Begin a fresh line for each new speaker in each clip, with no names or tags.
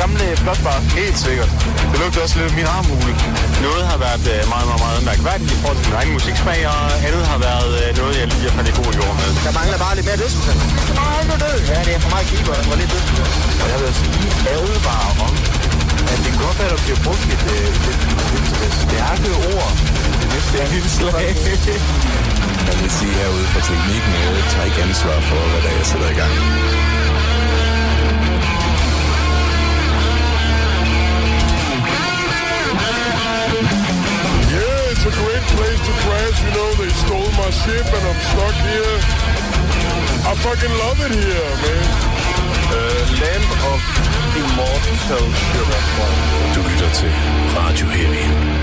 gamle blotbar.
Helt sikkert. Det lugter også lidt af min armhule.
Noget har været øh, meget, meget, meget mærkværdigt i forhold til min egen musiksmag, og andet har været øh, noget, jeg lige har faldet i god jord med.
Der mangler bare lidt mere dødsmusik.
Nej, nu død.
Ja, det er for meget keeper. Der var lidt dødsmusik.
Og jeg vil sige advare om, at det godt være, at der bliver brugt et, øh, et, et, et stærke ord det næste indslag.
Jeg vil sige herude fra teknikken, at jeg tager ikke ansvar for, hvad der er, jeg sætter i gang.
It's a great place to crash. You know, they stole my ship and I'm stuck here. I fucking love it here, man.
Uh, Land of Immortal Sugar.
Du lytter til Radio Heavy.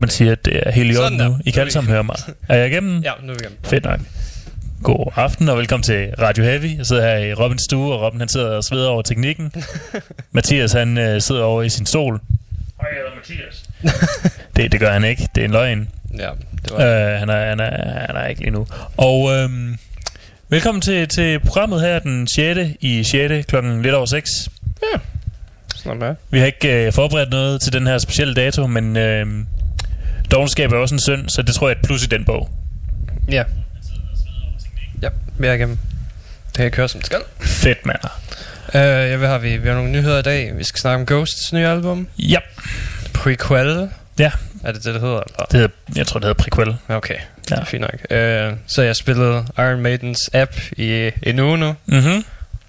Man siger, at det er helt i orden nu. I kan alle sammen høre mig. Er jeg igennem?
Ja, nu er vi igennem.
Fedt nok. God aften og velkommen til Radio Heavy. Jeg sidder her i Robins stue, og Robin han sidder og sveder over teknikken. Mathias han øh, sidder over i sin stol. Hej, jeg hedder Mathias. det, det gør han ikke. Det er en løgn.
Ja, det var
Øh, han, er, han, er, han er ikke lige nu. Og øhm, velkommen til, til programmet her den 6. i 6. klokken lidt over 6.
sådan noget.
Vi har ikke øh, forberedt noget til den her specielle dato, men øh, dogenskab er også en synd, så det tror jeg er et plus i den bog.
Ja. Ja, er igennem. Det kan køre som det skal.
Fedt, mand.
Uh, ja, hvad har vi? Vi har nogle nyheder i dag. Vi skal snakke om Ghosts nye album.
Ja,
Prequel.
Ja.
Er det det, det hedder? Eller?
det hedder, jeg tror, det hedder prequel.
Okay,
Ja.
ja. fint nok. Uh, så jeg spillede Iron Maidens app i en uge nu.
Mhm.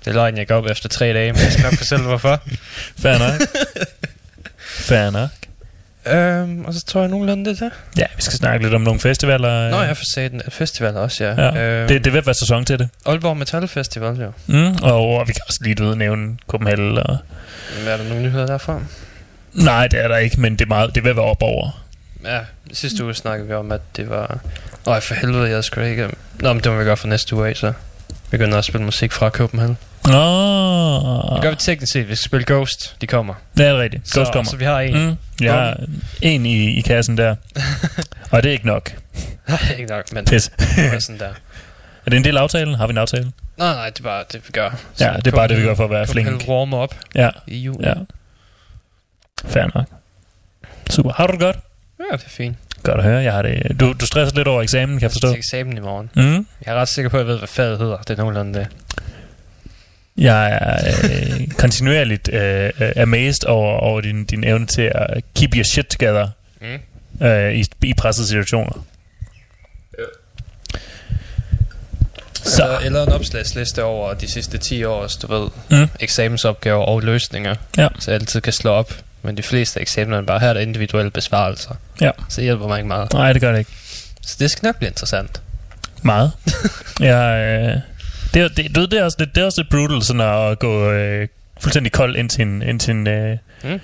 Det er løgn, jeg går op efter tre dage, men jeg skal nok fortælle, hvorfor.
Fair nok. Fair nok.
Um, og så tror jeg nogenlunde det er det.
Ja, vi skal snakke lidt om nogle festivaler.
Nå, jeg får sagt den festival også, ja.
ja.
Øhm,
det, det vil være sæson til det.
Aalborg Metal Festival, jo.
Mm, og, og vi kan også lige ved, nævne Copenhagen. Og...
Hvad er der nogle nyheder derfra?
Nej, det er der ikke, men det, er meget, det vil være op over.
Ja, sidste uge snakkede vi om, at det var... Øj, for helvede, jeg skulle ikke... Nå, men det må vi gøre for næste uge af, så... Vi begynder at spille musik fra Copenhagen.
Nå,
Det gør vi teknisk set. Vi skal spille Ghost. De kommer.
det er rigtigt. Ghost
så,
kommer.
så vi har en.
Mm, jeg har en i, i kassen der. og det er ikke nok.
Nej, ikke nok, men
Pis.
det var sådan der.
er det en del af aftalen? Har vi en aftale?
Nej, nej, det er bare det, vi gør.
Ja, det er bare det, vi gør for at være flink.
Warmer op
Ja,
i juli.
ja. Fair nok. Super. Har du det godt?
ja, det er fint.
Godt at høre. Jeg har det. Du, du stresser lidt over eksamen, kan jeg forstå.
Til eksamen i morgen.
Mm.
Jeg er ret sikker på, at jeg ved, hvad faget hedder. Det er nogenlunde det.
Jeg er øh, kontinuerligt øh, øh, amazed over, over din, din evne til at keep your shit together
Mm.
øh, i, i pressede situationer. Så,
Så. Jeg lavede en opslagsliste over de sidste 10 års, du ved,
Mm.
eksamensopgaver og løsninger.
Ja.
Så jeg altid kan slå op. Men de fleste eksamener er bare, her er der individuelle besvarelser.
Ja.
Så det hjælper mig ikke meget.
nej, det gør det ikke.
Så det skal nok blive interessant.
Meget. jeg, øh, det, er- det, du ved, det, er også lidt, det er også lidt brutal sådan at gå øh, fuldstændig kold ind til en, ind til en øh,
Mm.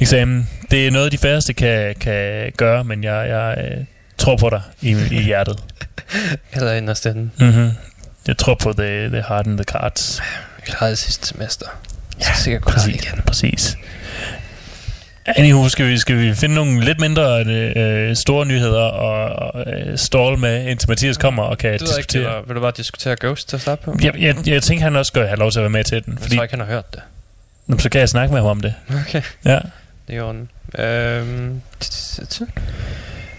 eksamen. Det er noget, de færreste kan, kan gøre, men jeg, jeg øh, tror på dig i, i hjertet.
Eller inderst inde.
Mm-hmm. Jeg tror på the, the heart and the cards.
Vi klarede det sidste semester. Jeg skal sikkert klare
Præcis.
igen.
Præcis. Anywho, skal vi, skal vi finde nogle lidt mindre øh, store nyheder og, øh, stall med, indtil Mathias kommer og kan
ikke,
diskutere.
eller vil du bare diskutere Ghost til at starte på?
Jeg, jeg, jeg tænker, han også skal have lov til at være med til den.
Jeg
Fordi
tror ikke, han har hørt det.
Nå, så kan jeg snakke med ham om det.
Okay.
Ja.
Det er orden. Øhm,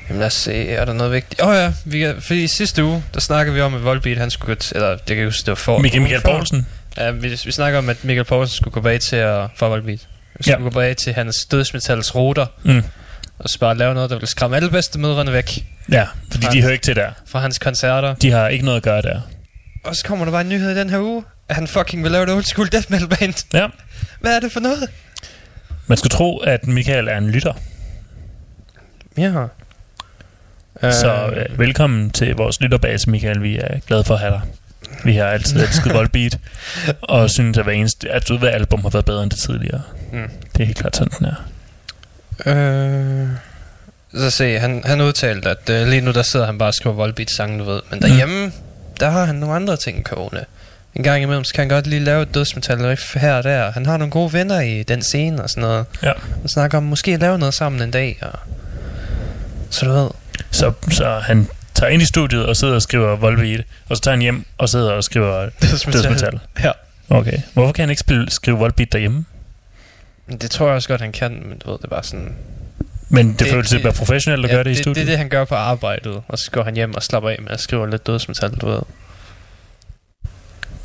Jamen lad os se, er der noget vigtigt? Åh oh, ja, vi, fordi i sidste uge, der snakkede vi om, at Volbeat, han skulle gå til, eller det kan jeg huske, det var for...
Michael, Poulsen.
Ja, vi, vi snakker om, at Michael Poulsen skulle gå bag til at for Volbeat. Vi
Ja.
skulle gå bag til hans dødsmetals ruter,
Mm.
og så bare lave noget, der ville skræmme alle bedstemødrene væk
Ja, fordi de hører ikke til der.
fra hans koncerter.
De har ikke noget at gøre der.
Og så kommer der bare en nyhed i den her uge, at han fucking vil lave et old school death metal band.
Ja.
Hvad er det for noget?
Man skulle tro, at Michael er en lytter.
Ja.
Så øh, velkommen til vores lytterbase, Michael. Vi er glade for at have dig. Vi har altid elsket Volbeat, og synes, at hver, eneste, at hver album har været bedre end det tidligere.
Mm.
Det er helt klart sådan, den er.
Øh, så se, han, han udtalte, at øh, lige nu der sidder han bare og skriver Volbeat sange, du ved. Men derhjemme, mm. der har han nogle andre ting kogende. En gang imellem, så kan han godt lige lave et dødsmetal riff her og der. Han har nogle gode venner i den scene og sådan noget.
Ja.
Han snakker om måske at lave noget sammen en dag. Og... Så du ved.
Så, så han tager ind i studiet og sidder og skriver Volbeat, og så tager han hjem og sidder og skriver dødsmetal.
Ja.
Okay. Hvorfor kan han ikke spille, skrive Volbeat derhjemme?
Det tror jeg også godt, han kan, men du ved, det er bare sådan...
Men det, det føles lidt mere professionelt at
ja,
gøre det i
det,
studiet.
det er det, han gør på arbejdet, og så går han hjem og slapper af med at skrive lidt dødsmetal, du ved.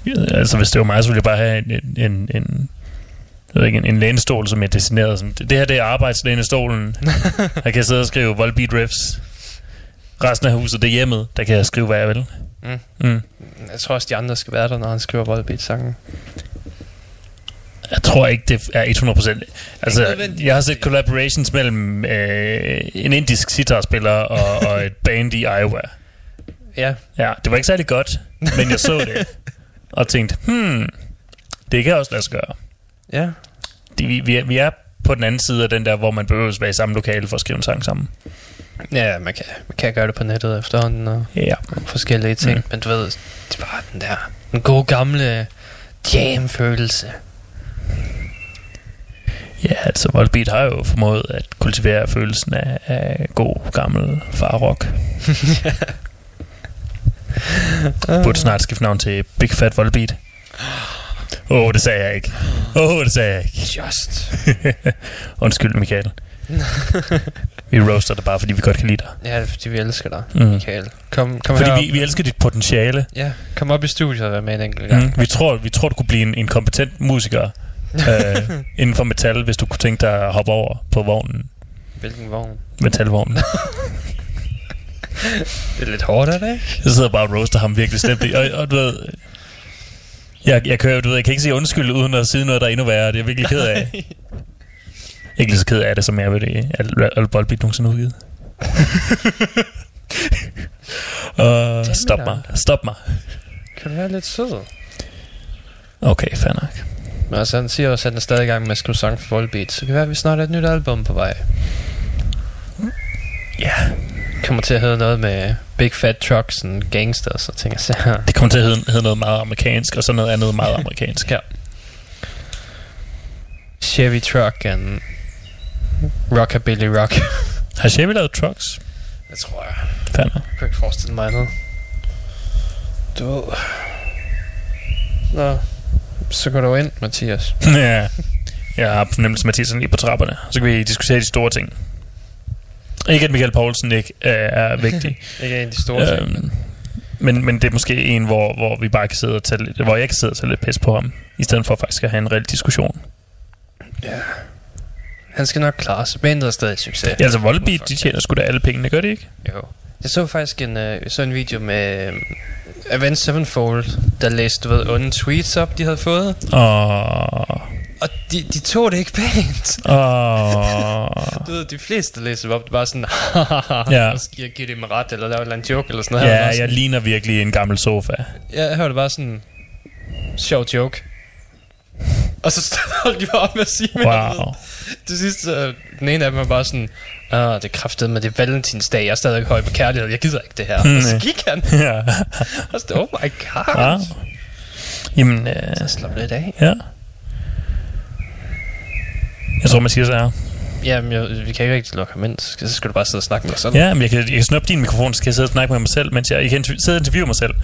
Ja, Altså, hvis det var mig, så ville jeg bare have en, en, en, en jeg ved ikke, en, en lænestol, som er designeret som... Det, det her, det er arbejdslænestolen. jeg kan sidde og skrive Volbeat riffs. Resten af huset, det er hjemmet. Der kan jeg skrive, hvad jeg vil.
Mm.
Mm.
Jeg tror også, de andre skal være der, når han skriver Volbeat-sangen.
Jeg tror ikke, det er 100%. Altså, jeg har set collaborations mellem øh, en indisk sitarspiller og, og et band i Iowa.
Ja,
Ja, det var ikke særlig godt, men jeg så det. Og tænkte, hmm, det kan også lade sig gøre.
ja.
De, vi, vi, er, vi er på den anden side af den der, hvor man behøver at være i samme lokale for at skrive en sang sammen.
Ja, man kan, man kan gøre det på nettet efterhånden og
Ja.
forskellige ting.
Mm.
Men du ved, det er bare den der den gode gamle jam-følelse.
Ja, altså Volbeat har jo formået at kultivere følelsen af, af god gammel farrock. Burde snart skifte navn til Big Fat Volbeat. Åh, oh, det sagde jeg ikke. Åh, oh, det sagde jeg ikke.
Just.
Undskyld, Michael. vi roaster dig bare, fordi vi godt kan lide dig.
Ja, fordi vi elsker dig,
Mm.
Michael. Kom, kom
Fordi
herop.
vi, vi elsker dit potentiale.
Ja, kom op i studiet og vær med en enkelt gang.
Mm. Vi, tror, vi tror, du kunne blive en, en kompetent musiker øh, inden for metal, hvis du kunne tænke dig at hoppe over på vognen.
Hvilken vogn?
Metalvognen.
Det er lidt hårdt, er det ikke?
Jeg sidder bare og roaster ham virkelig slemt. Og, og du ved... Jeg, jeg, kører, du ved, jeg kan ikke sige undskyld uden at sige noget, der er endnu værre. Det er jeg virkelig ked af. Ikke lige så ked af det, som jeg ved det. Al, al Volbeat nogensinde udgivet. uh, stop mig. Stop mig.
Kan du være lidt sød?
Okay, fair nok.
Men altså, han siger også, at han er stadig i gang med at skrive sang for Volbeat. Så det kan være, at vi snart har et nyt album på vej.
Ja,
Kommer til at hedde noget med Big Fat Trucks and Gangsters og ting sager.
det kommer til at hedde, hedde noget meget amerikansk, og så noget andet meget amerikansk.
Ja. Chevy Truck and Rockabilly Rock.
Har Chevy lavet trucks?
det tror jeg.
Nok.
Jeg kan ikke forestille mig andet. Du ved. Nå. Så går du ind, Mathias.
ja, jeg har fornemmelse Mathias er lige på trapperne. Så kan vi diskutere de store ting. Ikke at Michael Poulsen ikke øh, er vigtig.
Ikke en af de store ting.
øhm, men, men det er måske en, hvor, hvor vi bare kan sidde og tage lidt, hvor jeg kan sidde og tage lidt pis på ham, i stedet for faktisk at have en reel diskussion.
Han skal nok klare sig. Bandet er stadig et succes.
Ja, altså Volbeat, de tjener sgu da alle pengene, gør de ikke?
Jo. Jeg så faktisk en, øh, så en video med øh, Avenged Sevenfold, der læste, du ved, onde tweets op, de havde fået.
Og...
Og de, de tog det ikke pænt.
Og...
Du ved, de fleste der læser op, det var sådan,
Ja.
skal jeg give dem ret, eller lave en eller anden joke, eller sådan noget.
Ja, jeg ligner virkelig en gammel sofa.
jeg hørte bare sådan, sjov joke. Og så holdt de bare op med at sige.
Wow.
Til sidst, øh, den ene af dem var bare sådan, Ah, det er kraftet med det er valentinsdag. Jeg er stadig høj på kærlighed. Jeg gider ikke det her.
Hmm,
og så
ja.
gik han.
ja.
Og så, oh my god.
Wow. Jamen, øh,
Så slap lidt af.
ja. Jeg tror, man siger så her.
Jamen, jeg, vi kan ikke rigtig lukke ham ind. Så så skal du bare sidde og snakke med dig selv.
Ja, men jeg kan, jeg kan snuppe din mikrofon, så kan jeg sidde og snakke med mig selv, mens jeg, jeg kan sidde og interviewe mig selv.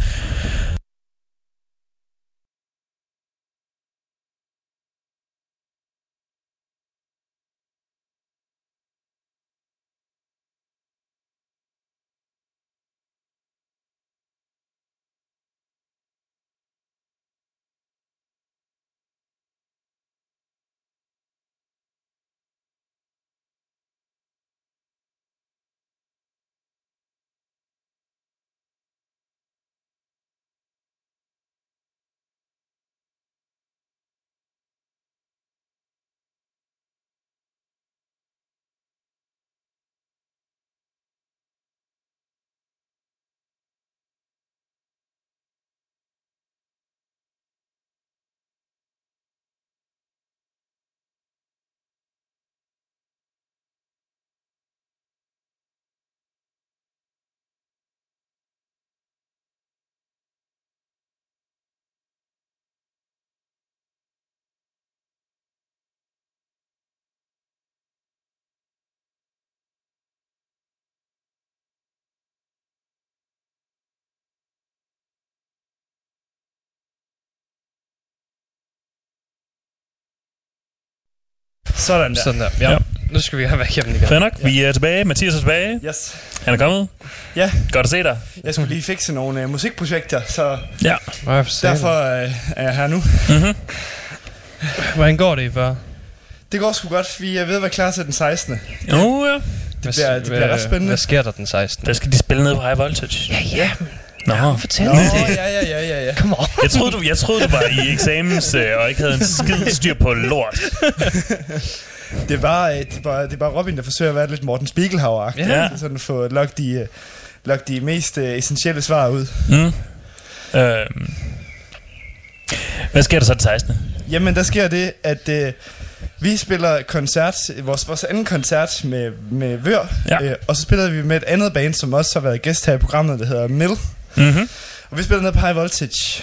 Sådan der.
Sådan der. Ja.
Ja.
ja. Nu skal vi have været igennem igen.
Fair nok. Vi er tilbage. Mathias er tilbage.
Yes.
Han er kommet.
Ja,
Godt at se dig.
jeg skulle lige fikse nogle uh, musikprojekter, så
Ja.
Derfor uh, er jeg her nu.
Hvordan går det i før?
Det går sgu godt. Vi er ved at være klar til den 16.
Jo, ja.
Det bliver, det bliver ret spændende.
Hvad sker der den 16.
Der skal de spille ned på High Voltage.
Ja, ja.
Nå.
Fortæl
Nå,
mig
ja,
det.
ja, ja, ja, ja.
Come on.
Jeg troede, du, jeg troede, du var i eksamens øh, og ikke havde en skid styr på lort.
Det bare, øh, det er bare, det bare Robin, der forsøger at være lidt Morten Spiegelhauer
Ja.
Sådan få lagt de, øh, lagt de mest uh, essentielle svar ud.
Mm. Øhm. Hvad sker der så den 16.
Jamen, der sker det, at øh, vi spiller koncert, vores, vores anden koncert med, med Vør,
Ja.
øh, og så spiller vi med et andet band, som også har været gæst her i programmet, der hedder Mill.
Mm-hmm.
Og vi spiller ned på High Voltage.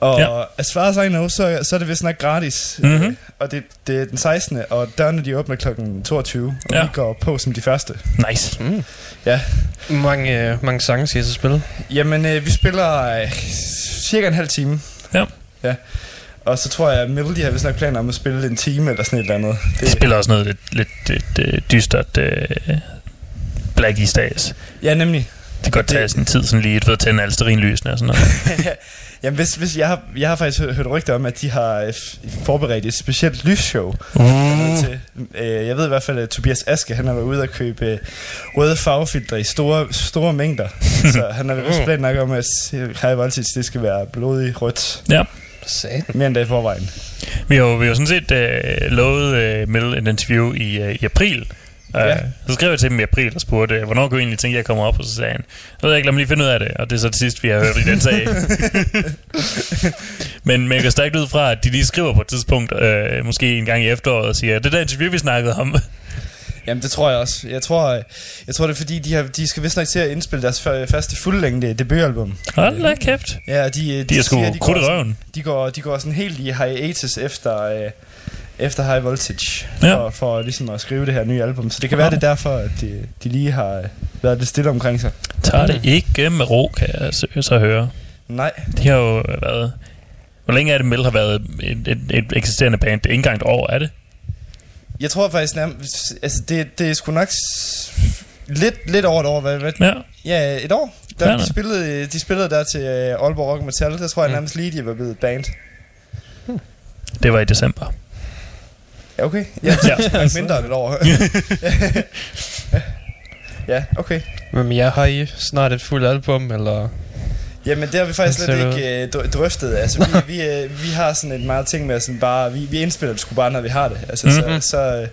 Og
Ja.
ja. as far as I know, så, så er det vist nok gratis.
Mhm.
Øh, og det, det er den 16. Og dørene de åbner klokken 22. Og
Ja.
ja. vi går på som de første.
Nice.
Ja.
Hvor mange, øh, mange sange skal I så spille?
Jamen, øh, vi spiller øh, cirka en halv time.
Ja.
Ja. Og så tror jeg, at Middle, de har vist nok planer om at spille en time eller sådan et eller andet.
De spiller også noget lidt, lidt, lidt, lidt dystert øh, Black East Days.
Ja, nemlig.
Det kan godt tage sin tid sådan lige ved at tænde alle sterinlysene og sådan noget.
Jamen, hvis, hvis jeg, har, jeg har faktisk hø- hørt rygter om, at de har øh, forberedt et specielt lysshow.
Uh.
Til. Øh, jeg ved i hvert fald, at Tobias Aske, han har været ude og købe øh, røde farvefiltre i store, store mængder. så han har vist planer nok om, at High Voltage, det skal være blodig rødt.
Ja.
Satan.
Mere end det i forvejen.
Vi har jo, vi har sådan set øh, lovet øh, Mel et interview i, øh, i april.
Ja.
Så skrev jeg til dem i april og spurgte, øh, hvornår kunne jeg egentlig tænke, at jeg kommer op? Og så sagde han, jeg ved ikke, lad mig lige finde ud af det. Og det er så det sidste, vi har hørt i den sag. men, men jeg går stærkt ud fra, at de lige skriver på et tidspunkt, øh, måske en gang i efteråret, og siger, det der interview, vi snakkede om.
Jamen, det tror jeg også. Jeg tror, øh, jeg tror det er fordi, de, har, de skal vist nok til at indspille deres før- første fuldlængde debutalbum.
Hold da kæft.
Ja, og de,
De er sgu
de
krudt i
går sådan-
røven.
De går, de går sådan helt i hiatus efter, øh, efter High Voltage,
Ja.
for, for ligesom at skrive det her nye album. Så det kan være, det er derfor, at de, de lige har øh, været lidt stille omkring sig.
Tager det ikke med ro, kan jeg så, så høre.
Nej,
De har jo været... Hvor længe er det, Mel har været et, et, et eksisterende band? Det er ikke engang et år, er det?
jeg tror faktisk nærmest, altså det, det er sgu nok lidt, lidt over et år. Hvad, hvad,
Ja.
ja, et år. Der, de, spillede, de spillede der til øh, Aalborg Rock Metal. Der tror jeg
Mm.
nærmest lige, de var blevet et band.
Det var i december.
Ja, okay. Det er mindre end et år. ja, okay.
Men jeg har I snart et fuldt album, eller?
Jamen, det har vi faktisk slet ikke øh, dr- drøftet. Altså, vi, vi, øh, vi har sådan et meget ting med sådan bare... Vi, vi indspiller det sgu bare, når vi har det. Altså,
Mhm.
så... så øh,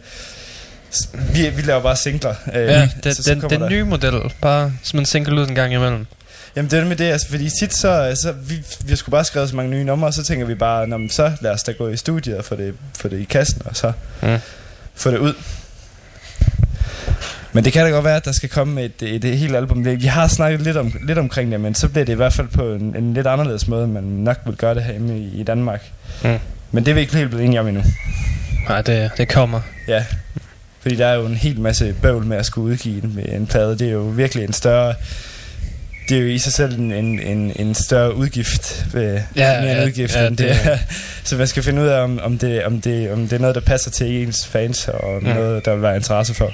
vi, vi laver bare singler. Øh,
Ja, det,
så- så
den,
kommer
den
der-
nye model. Bare som en single ud en gang imellem.
Jamen, det er med det, altså, fordi tit så... så vi, vi sgu bare skrevet så mange nye numre, og så tænker vi bare, Nå, men så lad os da gå i studiet og få det, få det i kassen, og så
Mm.
få det ud. Men det kan da godt være, at der skal komme et, et, et helt album. Vi har snakket lidt, om, lidt omkring det, men så bliver det i hvert fald på en, en lidt anderledes måde, man nok vil gøre det herhjemme i, i Danmark.
Mm.
Men det er vi ikke helt blevet enige om endnu.
Nej, det, det kommer.
Ja. Fordi der er jo en hel masse bøvl med at skulle udgive med en plade. Det er jo virkelig en større... Det er jo i sig selv en, en, en, større udgift. Ved,
Ja,
mere en
ja,
udgift,
ja,
end
det-
det er. Så man skal finde ud af, om, om, det, om, det, om det er noget, der passer til ens fans, og
Mm.
noget, der vil være interesse for.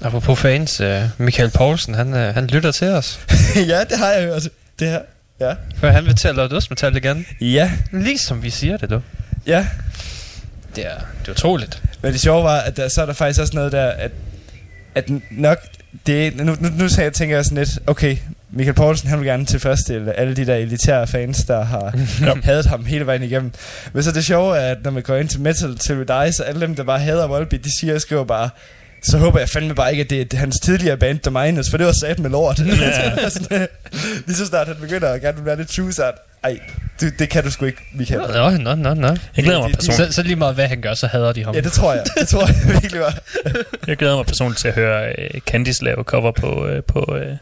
Apropos fans, uh, Michael Poulsen, han, uh, han lytter til os.
ja, det har jeg hørt. Det her. Ja.
For han vil til at lave dødsmetal igen.
Ja,
Ligesom vi siger det, du.
ja.
Det er, det er utroligt.
Men det sjove var, at der, så er der faktisk også noget der, at, at nok... Det, nu, nu, nu jeg, tænker jeg sådan lidt, okay, Michael Poulsen, han vil gerne tilfredsstille alle de der elitære fans, der har hadet ham hele vejen igennem. Men så det sjove er, at når man går ind til Metal Till We Die, så alle dem, der bare hader Volbeat, de siger og skriver bare, så håber jeg fandme bare ikke, at det er hans tidligere band, der minus, for det var sat med lort. Ja. lige så snart han begynder at gerne være lidt at, ej, du, det kan du sgu ikke, Michael.
Nå, nå, nå, nå.
Jeg glæder mig personligt.
Så, så lige meget hvad han gør, så hader de ham.
Ja, det tror jeg. Det tror jeg virkelig var.
Jeg glæder mig personligt til at høre uh, Candice lave cover på, uh, på uh,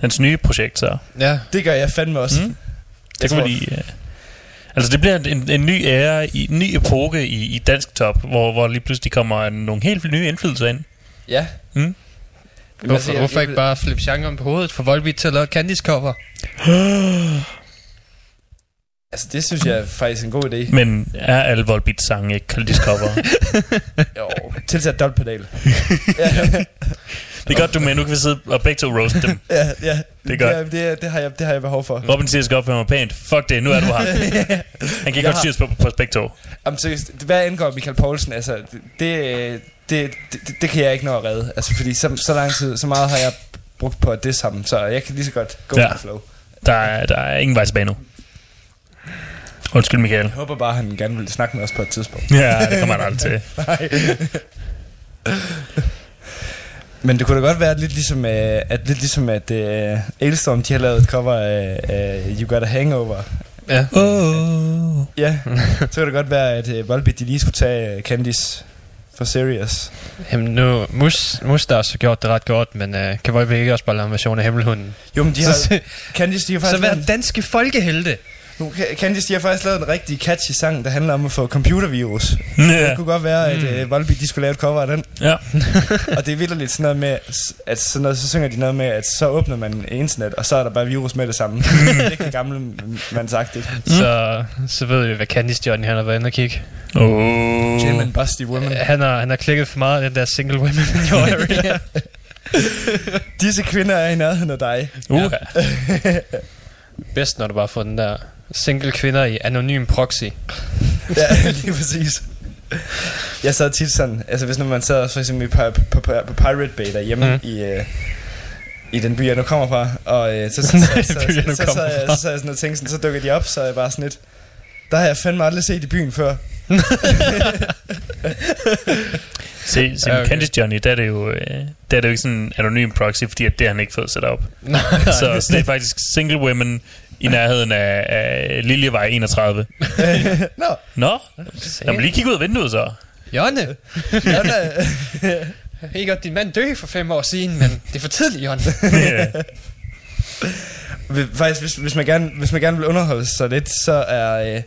hans nye projekt, så
ja.
Det gør jeg fandme også.
Mm.
Jeg
det kan man lige... Uh, altså, det bliver en, en ny ære, i, en ny epoke i, i dansk top, hvor, hvor lige pludselig kommer nogle helt nye indflydelser ind.
Ja.
Mm.
Hvorfor,
jeg-
hvorfor
jeg
ikke bare flippe genren på hovedet for Volbeat til at lave Candice cover?
Altså, det synes jeg er faktisk en god idé.
Men er alle Volbeat sange ikke Kaldis cover?
Jo, tilsat dobbeltpedal. ja,
det er godt, du med. Nu kan vi sidde og begge to roast dem.
ja, ja.
Det er godt.
Det, det, det, har jeg, det har jeg behov for.
Robin siger, at jeg skal opføre mig pænt. Fuck det, nu er du her. Han kan
Jeg
godt styres på, på begge to.
Jamen, seriøst, hvad angår Michael Poulsen, altså, det, det, det, det, kan jeg ikke nå at redde. Altså, fordi så, så lang tid, så meget har jeg brugt på det sammen, så jeg kan lige så godt gå
Ja.
ja. med flow.
Der er, der er ingen vej tilbage nu. Undskyld, Michael.
Jeg håber bare, han gerne vil snakke med os på et tidspunkt.
Ja, det kommer han aldrig til.
Men det kunne da godt være lidt ligesom, øh, at, lidt ligesom at øh, Ailstorm, de har lavet et cover af, af You Got a Hangover.
Ja.
Oh.
Ja, så kunne det godt være, at øh, Volbeat, de lige skulle tage øh, Candice for Serious.
Jamen nu, Mus, Mustas har gjort det ret godt, men uh, kan Volbeat ikke også bare lave en version af Himmelhunden?
Jo, men de
så,
har,
så,
Candice, de har
så
faktisk
vær
lavet, en-
danske folkehelte.
Nu, Candice, de har faktisk lavet en rigtig catchy sang, der handler om at få computervirus.
Ja.
Det kunne godt være, at øh, Volbeat, de skulle lave et cover af den.
ja.
Og det er vildt lidt sådan noget med, at sådan noget, så synger de noget med, at så åbner man internet, og så er der bare virus med det samme. det er ikke det gamle man sagt, ikke?
Så, så ved vi, hvad Candice Johnny han har været inde og kigge.
Oh.
Jim and Busty Woman.
Uh, han, har, han har klikket for meget af den der single women in your area.
Disse kvinder er i nærheden af dig.
Uh.
Bedst, når du bare får den der single kvinder i anonym proxy.
Ja, lige præcis. Jeg sad tit sådan, altså hvis nu man sad for eksempel på, på, på, på Pirate Bay derhjemme
Mm.
i, øh, i den by, jeg nu kommer fra, og øh, så, så, så, så, så, så, så, så,
fra.
så, så, jeg sådan og tænkte sådan, så dukker de op, så er jeg bare sådan lidt, der har jeg fandme aldrig set i byen før.
Se, se okay. Candice Johnny, der er det jo, øh, der er det jo ikke sådan en anonym proxy, fordi at det har han ikke fået sat op. så, så det er faktisk single women i nærheden af, af Liljevej 31.
Nå,
Nå, mig lige kigge ud af vinduet så.
Jonne,
ja, da,
jeg ved godt, din mand døde for fem år siden, men det er for tidligt, Jonne.
Hvis- Faktisk, hvis, hvis, man gerne, hvis man gerne vil underholde sig lidt, så er, øh,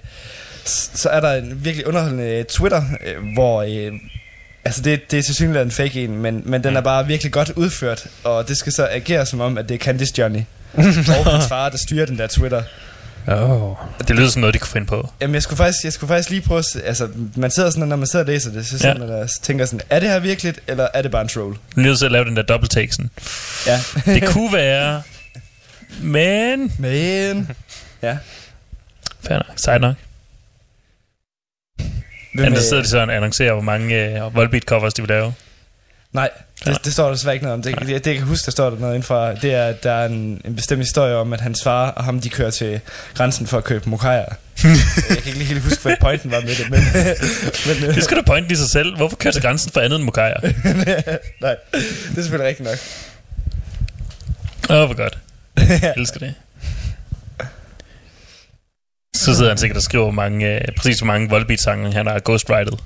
så er der en virkelig underholdende øh, Twitter, øh, hvor... Øh, altså, det, det er tilsyneladende en fake en, men, men den er bare virkelig godt udført, og det skal så agere som om, at det er Candice Johnny. og hans far, der styrer den der Twitter.
Oh.
Det lyder som noget, de kunne finde på.
Jamen, jeg skulle faktisk, jeg skulle faktisk lige prøve Altså, man sidder sådan, når man sidder og læser det, så sidder
Ja.
man og tænker sådan, er det her virkeligt, eller er det bare en troll?
Du nødt til at lave den der double take sådan.
Ja.
Det kunne være, men...
Men... Ja.
Fair nok, sejt nok.
Hvem,
Men der sidder de sådan og annoncerer, hvor mange øh, Volbeat covers de vil lave.
Nej. Det, det står der desværre ikke noget om. Det, det, det jeg kan huske, der står der noget indenfor. Det er, at der er en, en bestemt historie om, at hans far og ham, de kører til grænsen for at købe mokajer. jeg kan ikke lige helt huske, hvad pointen var med det, men... men
Det skal du pointe i sig selv. Hvorfor køre til grænsen for andet end mokajer?
nej, det er selvfølgelig rigtigt nok.
Åh, oh, hvor godt. Jeg elsker det. Så sidder han sikkert og skriver, mange, øh, præcis hvor mange Volbeat-sange han har ghostwritet.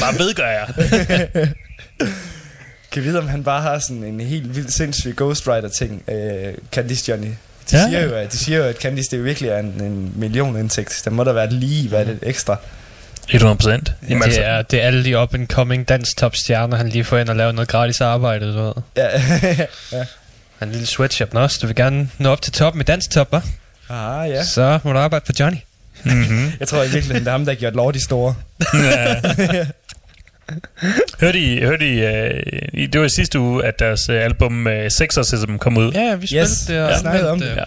Bare vedgør jeg.
Kan vi vide, om han bare har sådan en helt vildt sindssyg ghostwriter-ting, øh, Candice Johnny? De,
Ja.
ja. siger jo, at, de siger jo, at Candice det virkelig er en, en millionindtægt. Der må der være lige hvad lidt ekstra.
100 procent. Altså,
Det er, det er alle de up-and-coming danstop-stjerner, han lige får ind og laver noget gratis arbejde, du ved.
Ja.
Han er en lille sweatshop nå, så du vil gerne nå op til toppen i danstop, hva'?
ah, ja.
Ja. Så må du arbejde for Johnny.
mm-hmm.
Jeg tror i virkeligheden, det er ham, der har gjort lov de store.
ja. Hørte I, hørte I, øh, I, det var i sidste uge, at deres øh, album øh, Sexorcism kom ud.
Ja, vi spillede
Yes,
det. og
snakkede om
det.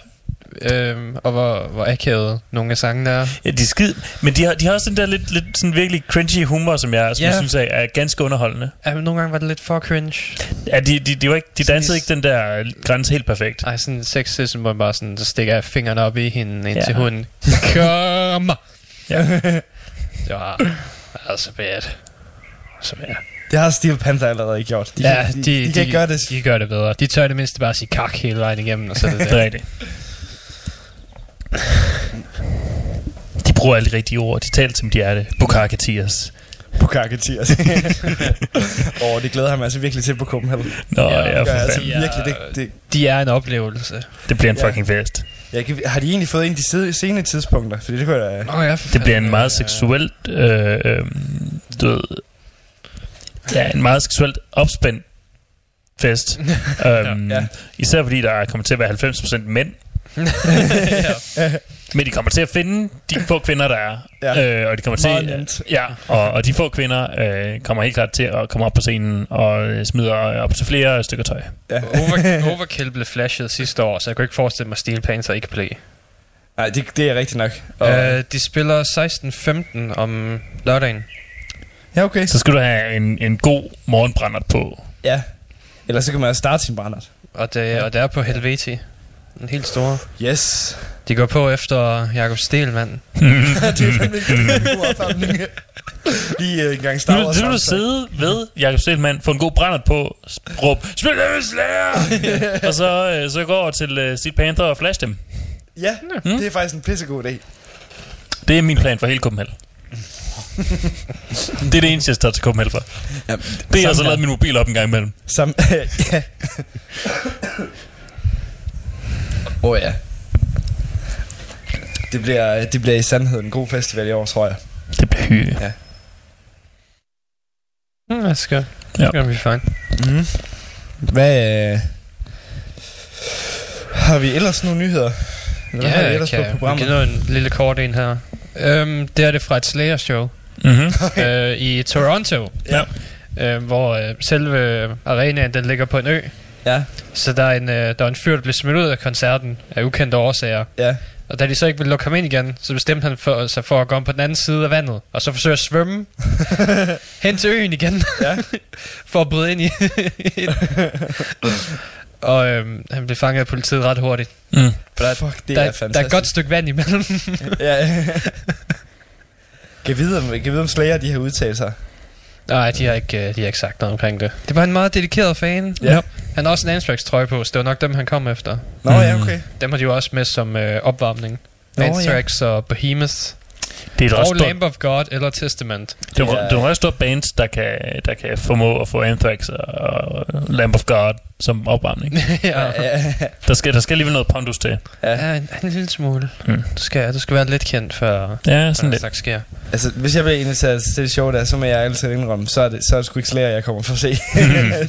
Øhm, og hvor, hvor akavet nogle af sangene er.
Ja, de er skid, men de har, de har også den der lidt, lidt sådan virkelig cringy humor, som jeg, som
Ja.
jeg synes er, er ganske underholdende.
Ja, men nogle gange var det lidt for cringe.
Ja, de, de, de, var ikke, de dansede ikke den der grænse helt perfekt.
Ej, sådan en sexism, hvor man bare sådan, så stikker jeg fingrene op i hende, indtil
Ja.
hun kommer.
Ja.
det var altså bad. Så bad.
Det har Steel Panther allerede gjort. De,
Ja,
kan, de, de, de, kan ikke gøre det.
De gør det bedre. De tør det mindste bare sige kak hele vejen igennem, og så er det
Det er rigtigt. De bruger alle de rigtige ord. De taler som de er det. Bukaka Tiers.
På kaketiers. Åh, det glæder mig altså virkelig til på Copenhagen.
Nå, ja,
Ja,
ja for
altså
fanden.
Ja.
virkelig. Det, det,
De er en oplevelse.
Det bliver en
Ja.
fucking fest.
jeg kan, har de egentlig fået af de sene- sene tidspunkter? Fordi det kunne jeg da...
Nå ja,
Det bliver en meget seksuelt... Øh, øh, du ved... Ja, en meget seksuelt opspændt fest. um,
Ja.
Især fordi der kommer til at være 90% mænd. Men de kommer til at finde de få kvinder, der er.
Ja.
Øh, og de kommer
Meget
til,
nemt.
ja, og, og de få kvinder øh, kommer helt klart til at komme op på scenen og øh, smider op til flere stykker tøj.
Over, Overkill blev flashet sidste år, så jeg kunne ikke forestille mig, at Steel Panther ikke blev.
Nej, det, det er rigtigt nok. Og,
Uh, de spiller 16-15 om lørdagen.
Ja, okay.
Så skal du have en, en god morgenbrændert på.
Ja. Eller så kan man starte sin brændert.
Og det, og det er på Helveti. Den helt store.
Yes.
De går på efter Jakob Stelmann.
det er fandme en god opfatning. Lige øh, en gang Star
Så
Wars.
vil du sidde ved Jakob Stelman, få en god brændert på, råb, spil det slager! og så, øh, så gå over til øh, Steel Panther og flash dem.
Ja,
Mm.
det er faktisk en pissegod idé.
Det er min plan for hele Copenhagen. det er det eneste, jeg tager til Copenhagen for.
Ja,
Det er altså
her.
lavet min mobil op en gang imellem.
Sam ja. Åh oh, ja. Det bliver, det bliver i sandhed en god festival i år, tror jeg.
Det bliver hygge.
Mm, det skal,
Ja.
det skal blive fint.
Mm. Hvad... Øh, har vi ellers nogle nyheder? Eller hvad har vi
Ja,
ellers
kan,
på
vi kan
programmet?
nå en lille kort en her. Um, det er det fra et Slayer-show
Mm-hmm.
uh, i Toronto,
Ja.
uh, hvor uh, selve arenaen den ligger på en ø.
Ja,
Så der er en, uh, der er en fyr, der bliver smidt ud af koncerten af ukendte årsager.
ja.
Og da de så ikke ville lukke ham ind igen, så bestemte han for, sig for at gå om på den anden side af vandet, og så forsøge at svømme hen til øen igen,
Ja.
for at bryde ind i. og øhm, han blev fanget af politiet ret hurtigt.
Mm.
For der,
Fuck, det
der,
er
der er
fantastisk.
et godt stykke vand imellem.
ja. Kan vide, om, kan vide, om Slayer de har udtalt sig.
Nej, de har, ikke, øh, de har ikke sagt noget omkring det. Det var en meget dedikeret fan.
Ja.
Han har også en Anthrax trøje på, så det var nok dem, han kom efter.
Nå, ja, okay.
Dem har de jo også med som øh, opvarmning.
Nå, ja.
Anthrax og Behemoth.
Det er et
Og
stort,
Lamb of God eller Testament.
det er,
Ja.
det er nogle ret store bands, der kan, der kan formå at få Anthrax og, og Lamb of God som opvarmning.
ja.
Ja,
Der skal, der skal alligevel noget pondus til.
Ja, en, en lille smule.
Mm.
Du, skal, du skal være lidt kendt, før
Ja,
sådan det
lidt.
slags sker.
altså, hvis jeg bliver inviteret til det show der, så må jeg altid indrømme, så er det, så er det sgu ikke Slayer, jeg kommer for at se.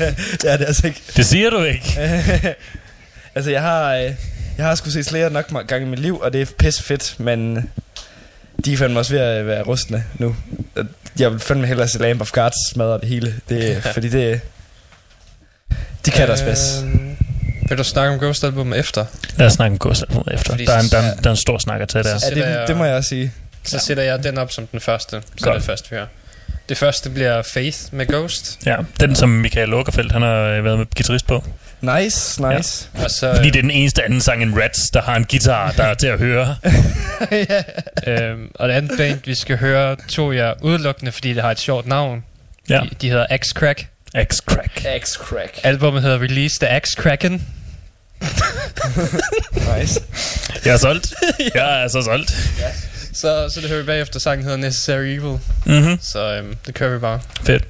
det er det altså ikke.
Det siger du ikke.
altså, jeg har, øh, jeg har sgu set Slayer nok mange gange i mit liv, og det er pisse fedt, men de er fandme også ved at være rustne nu. Jeg vil fandme hellere se Lamb of God smadre det hele, det, fordi det, de kan deres bedst.
Øhm, Vil du snakke om Ghost Album efter?
Lad os snakke om Ghost efter.
Fordi
Der er, en, der, er en, der er en stor snak at tage der.
Ja, det,
jeg-
det må jeg også sige.
Så sætter jeg den op som den første. Så
Godt.
er det første, vi hører. Det første bliver Faith med Ghost.
Ja, den som Michael Lukerfeldt, han har øh, været med guitarist på.
Nice, nice.
Og så,
Fordi det er den eneste anden sang end Rats, der har en guitar, der er til at høre.
øhm, og det andet band, vi skal høre, tog jeg udelukkende, fordi det har et sjovt navn.
Ja,
De, de hedder X-Crack.
X-Crack.
X-Crack.
Albumet hedder Release the X-Cracken.
Nice.
Jeg er solgt. Jeg er så solgt.
Så, så det hører vi bagefter. Sangen hedder Necessary Evil.
Mm-hmm.
Så øhm, det kører vi bare.
Fedt.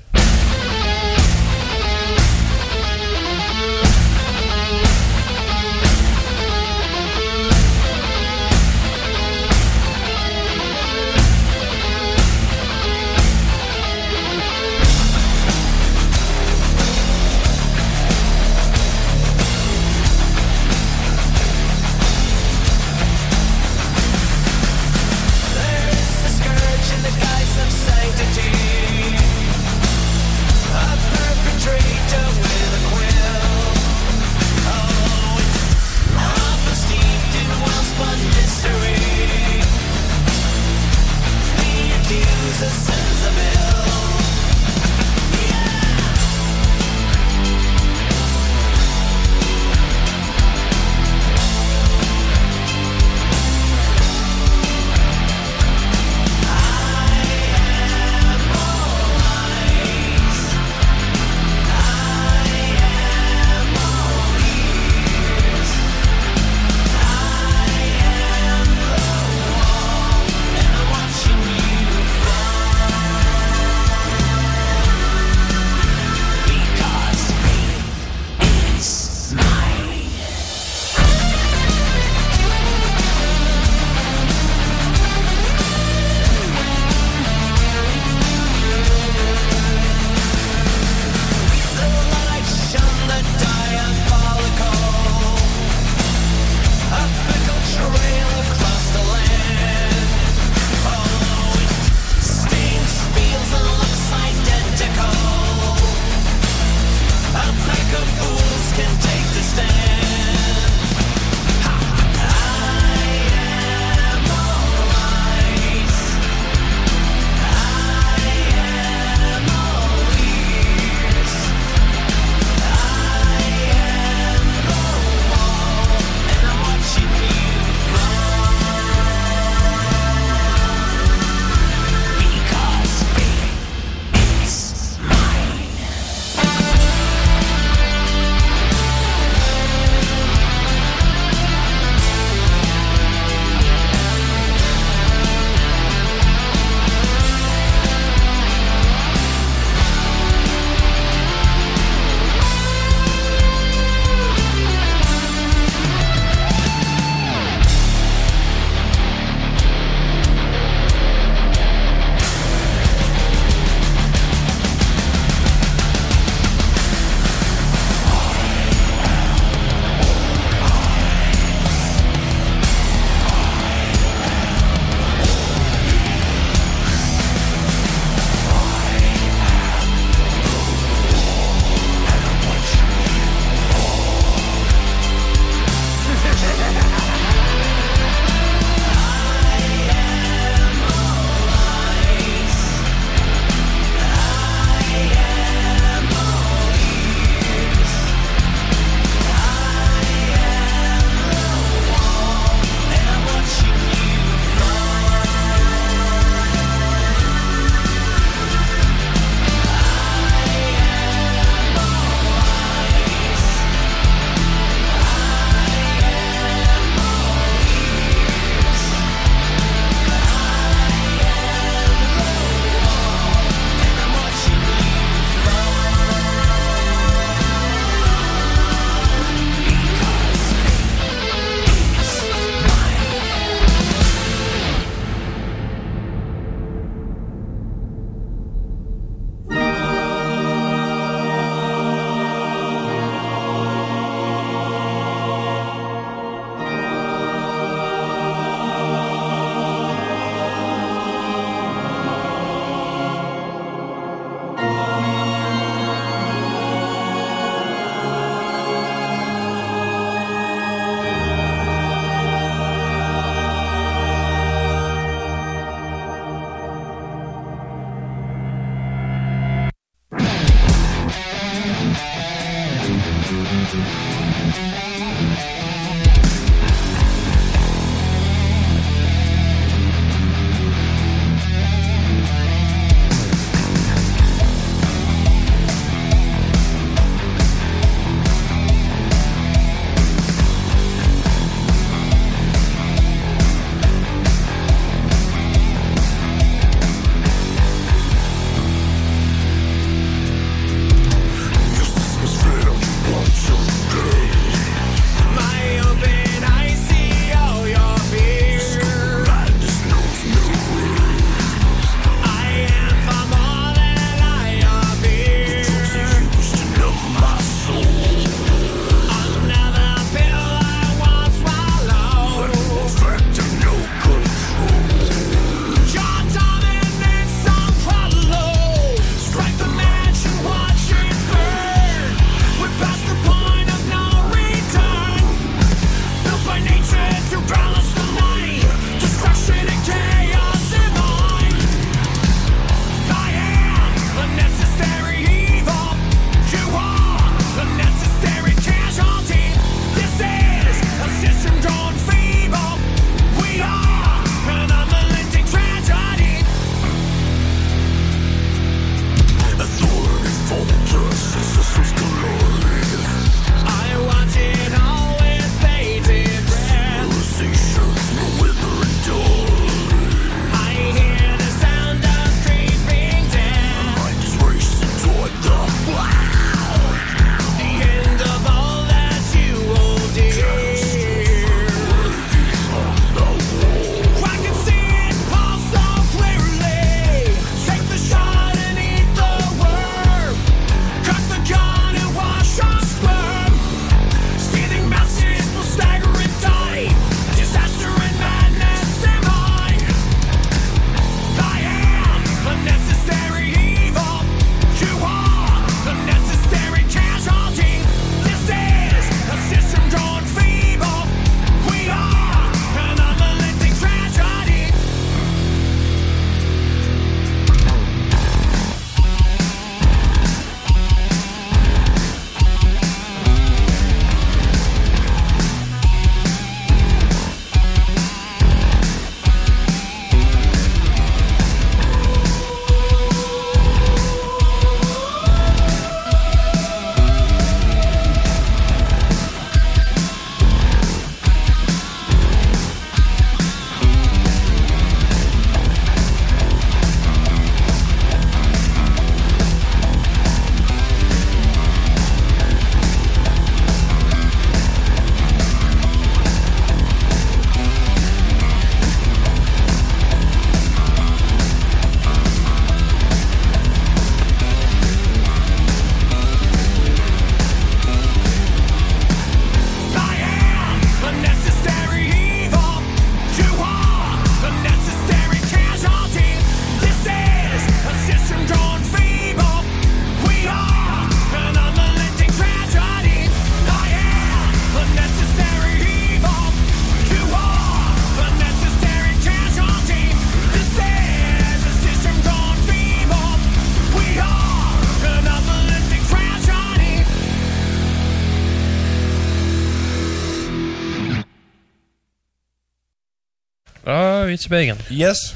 Vi er tilbage igen.
Yes.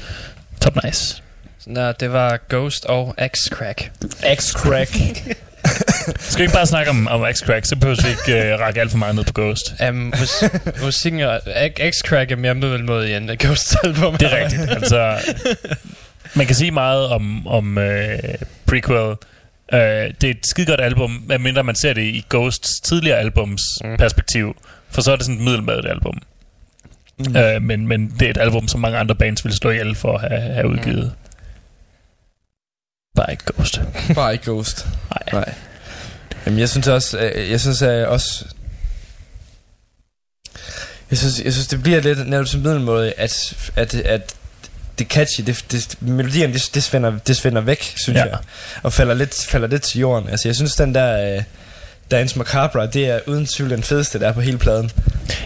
Top nice.
Der, det var Ghost og X-Crack.
X-Crack.
Skal vi ikke bare snakke om, om X-Crack, så behøver vi ikke uh, række alt for meget ned på Ghost.
Um, mus- musikken er, X-Crack er mere middelmåde end Ghost album.
Det er rigtigt. Altså, man kan sige meget om, om uh, prequel. Uh, det er et skide godt album, medmindre man ser det i Ghosts tidligere albums mm. perspektiv. For så er det sådan et middelmadet album. Mm. Uh, men, men det er et album, som mange andre bands vil slå ihjel for at have, have udgivet. Mm. Bare ikke Ghost.
Bare ikke Ghost.
Nej.
Nej. Jamen, jeg synes også, øh, jeg synes øh, også, jeg synes, jeg synes, det bliver lidt netop som middelmåde, at, at, at det catchy, det, det, melodien, det, det, svinder, det svinder væk, synes
ja.
jeg, og falder lidt, falder lidt til jorden. Altså, jeg synes, den der øh, Dance Macabre, det er uden tvivl den fedeste, der er på hele pladen.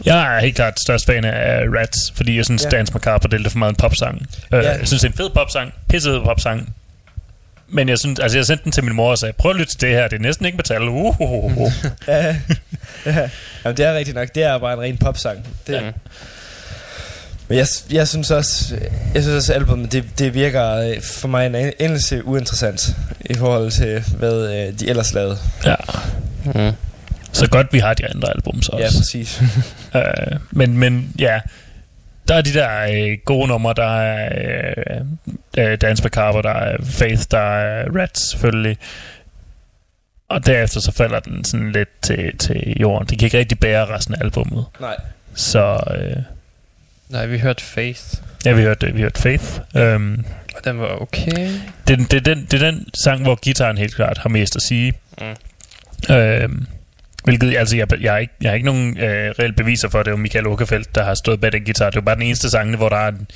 Jeg er helt klart størst fan af Rats, fordi jeg synes,
Ja.
ja. Dance Macabre det er lidt for meget en popsang. Uh,
Ja.
Jeg synes, det er en fed popsang, pissefed popsang, Men jeg synes, altså jeg sendte den til min mor og sagde, prøv at lytte til det her, det er næsten ikke metal. Uh, uh, uh,
ja, ja. Jamen, det er rigtigt nok. Det er bare en ren popsang. Det,
Mm.
Men jeg, jeg synes også, jeg synes også, albumet, det, det virker øh, for mig en endelse uinteressant i forhold til, hvad øh, de ellers lavede.
ja.
Mm.
Så godt, vi har de andre album så
Ja,
også.
præcis.
Øh, men, men ja, der er de der øh, gode numre, der er øh, øh, Dance Macabre, der er Faith, der er Rat selvfølgelig. Og derefter så falder den sådan lidt til, til jorden. Det kan ikke rigtig bære resten af albummet.
Nej.
Så øh,
Nej, vi hørte Faith,
ja, vi hørte, vi hørte Faith. Øhm,
og den var okay.
det, det, er den, det er den sang, hvor gitaren helt klart har mest at sige.
Mm.
Øhm, hvilket, altså, jeg, jeg, har ikke, jeg har ikke nogen øh, reelle beviser for, at det er jo Michael Åkerfeldt, der har stået bag den guitar. Det er jo bare den eneste sang, hvor der er en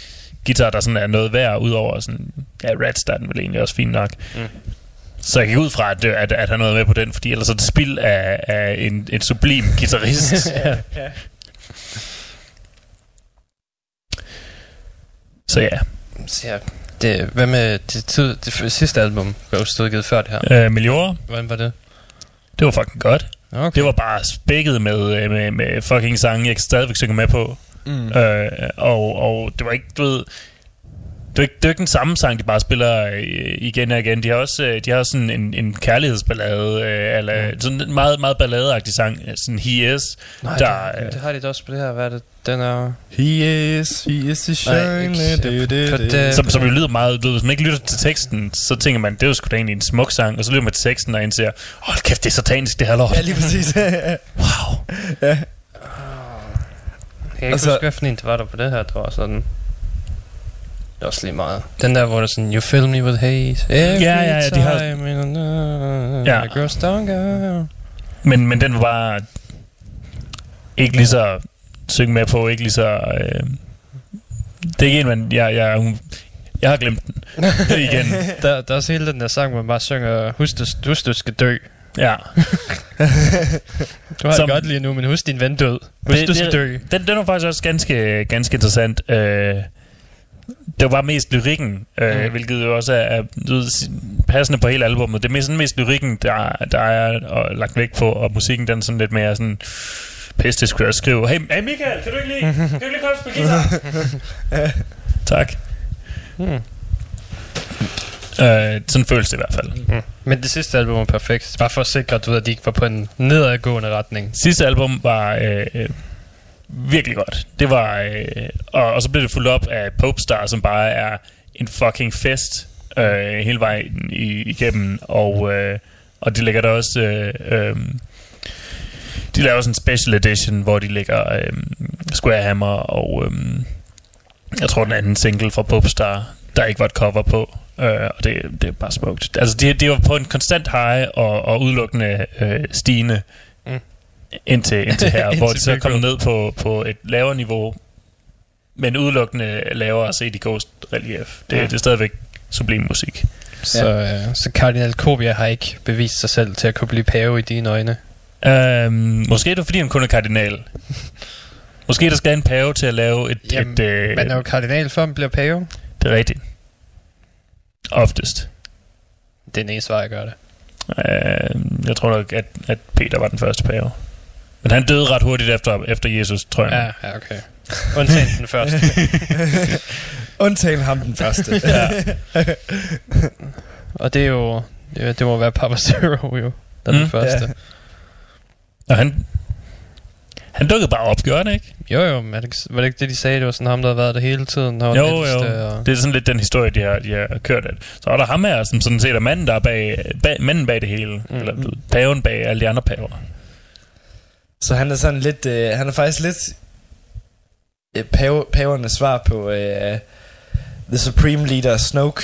guitar, der sådan er noget værd, udover sådan, ja, Rats, der er den vel egentlig også fint nok.
Mm.
Så jeg gik ud fra, at, det- at, at han noget med på den, fordi ellers er det spild af, af en, en sublim guitarist.
ja.
Så ja,
Så ja, det, hvad med det, tid, det sidste album, var jo stået før det her?
øh, Meliora,
Hvordan var det?
det var fucking godt.
Okay.
Det var bare spækket med, øh, med, med fucking sange, jeg stadigvæk synge med på.
Mm.
Øh, og, og det var ikke, du ved... Det er, ikke, det er ikke den samme sang, de bare spiller øh, igen og igen. De har også, øh, de har også sådan en, en kærlighedsballade, øh, eller sådan en meget, meget balladeagtig sang, sådan He Is.
Nej,
der,
det, det, har de da også på det her. Hvad er det? Den er...
He is, he is the shine.
Som, som jo lyder meget, du ved, hvis man ikke lytter til teksten, så tænker man, det er jo sgu da egentlig en smuk sang, og så lytter man til teksten og indser, hold kæft, det er satanisk, det her lort.
Ja, lige præcis.
Wow.
ja.
Jeg kan ikke
Altså-
huske, hvad for en det var der på det her. Det var sådan... Det er også lige meget. Den der, hvor der er sådan, you fill me with hate every
Ja, ja, ja, de har-
time in
Ja.
ja. I grow stronger.
Men, men den var bare ikke lige så synge med på, ikke lige så... Øh, det er ikke en, man... Jeg, jeg, jeg har glemt den igen.
Der, der er også hele den der sang, hvor man bare synger, husk du, husk, du skal dø.
Ja.
Du har
Som-
det godt lige nu, men husk din ven død. Husk,
Det-
du skal
det-
dø.
Den, den var faktisk også ganske, ganske interessant. Øh, det var mest lyrikken, øh, mm.
Mm.
hvilket jo også er, er ved, passende på hele albummet. Det er mest, mest lyrikken, der, der er og, lagt vægt på, og musikken den sådan lidt mere sådan... Det skulle jeg skrive. Hey, hey Michael, kan du ikke lige, kan du ikke lige komme spille guitar? tak.
Hmm.
Øh, sådan føles det i hvert fald.
Mm. Men det sidste album var perfekt. Bare for at sikre, at, du ved, at de ikke var på en nedadgående retning.
Sidste album var øh, øh, virkelig godt. Det var øh, og, og så blev det fuldt op af Popestar, som bare er en fucking fest øh, hele vejen i, igennem, og øh, og de lægger der også øh, øh, de laver også en special edition, hvor de lægger øh, Square Hammer og øh, jeg tror den anden single fra Popstar, der ikke var et cover på. Øh, og det, det er bare smukt. Altså, det, det var på en konstant high og, og udelukkende øh, stigende indtil, indtil her,
Indtil
hvor de så kommer ned på, på et lavere niveau, men udelukkende lavere set i Ghost Relief. Det,
Ja.
det er stadigvæk sublim musik.
Så, øh, så Cardinal Kobia har ikke bevist sig selv til at kunne blive pave i dine øjne.
Øhm, måske er det, fordi han kun er kardinal. Måske der skal en pave til at lave et...
Jamen,
et øh,
Man er jo kardinal, før man bliver pave.
det er rigtigt. Oftest.
Det er den eneste vej at gøre det.
Øh, jeg tror nok, at, at Peter var den første pave. Men han døde ret hurtigt efter, efter Jesus, tror jeg.
Ja, ja, okay. Undtagen den første.
Undtagen ham den første.
Ja.
Og det er jo... Det, det må være Papa Zero jo. Der er
Mm.
den første.
Ja.
Og han, han dukkede bare op, gjorde han ikke?
Jo, jo, men var det ikke det, de sagde? Det var sådan ham, der har været der hele tiden. Han
Jo, jo.
Og...
Det er sådan lidt den historie, de har, de har kørt af. Så er der ham her, som sådan set er manden, der er bag, bag, manden bag det hele. Mm. Eller paven bag alle de andre paver.
Så han er sådan lidt, øh, han er faktisk lidt øh, pave, pavernes svar på øh, The Supreme Leader Snoke.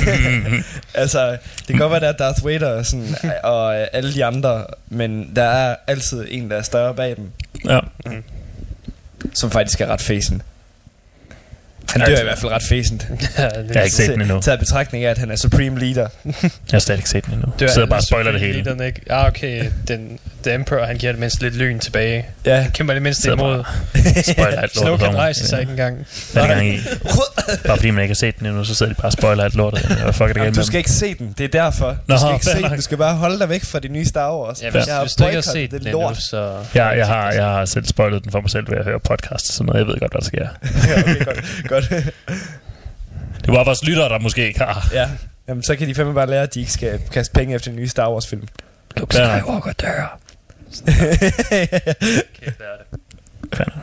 altså, det kan godt være, der er Darth Vader og, sådan, og øh, alle de andre, men der er altid en, der er større bag dem,
ja.
som faktisk er ret fæsen. Han dør i hvert fald ret fæsent.
ja, det,
Jeg har ikke set den endnu.
Taget betragtning af, at han er Supreme Leader.
Jeg har stadig ikke set den endnu.
det
Jeg sidder bare og spoiler det hele.
Den ikke. Ah, okay. Den, The Emperor, han giver det mindst lidt lyn tilbage.
Ja.
Kæmper det
Sidder
imod.
spoiler alt
Snoke
lortet
kan
for
rejse sig
mig.
ikke engang.
Hver gang i. Bare fordi man ikke har set den endnu, så sidder de bare og spoiler alt lortet. Hvad fuck er det
Jamen, du skal ikke se den. Det er derfor. Du
Nå,
skal ikke se den. Du skal bare holde dig væk fra de nye Star Wars.
Ja, hvis,
Jeg har
hvis du ikke har set
det
den endnu,
lort.
så...
Ja, jeg har, jeg har selv spoilet den for mig selv ved at høre podcast og sådan noget. Jeg ved godt, hvad der sker.
ja, okay, godt. Godt.
Det var vores lyttere, der måske ikke har.
ja. Jamen, så kan de fandme bare lære, at de ikke skal kaste penge efter en ny Star Wars film.
Luke. Skywalker dør.
Fanden.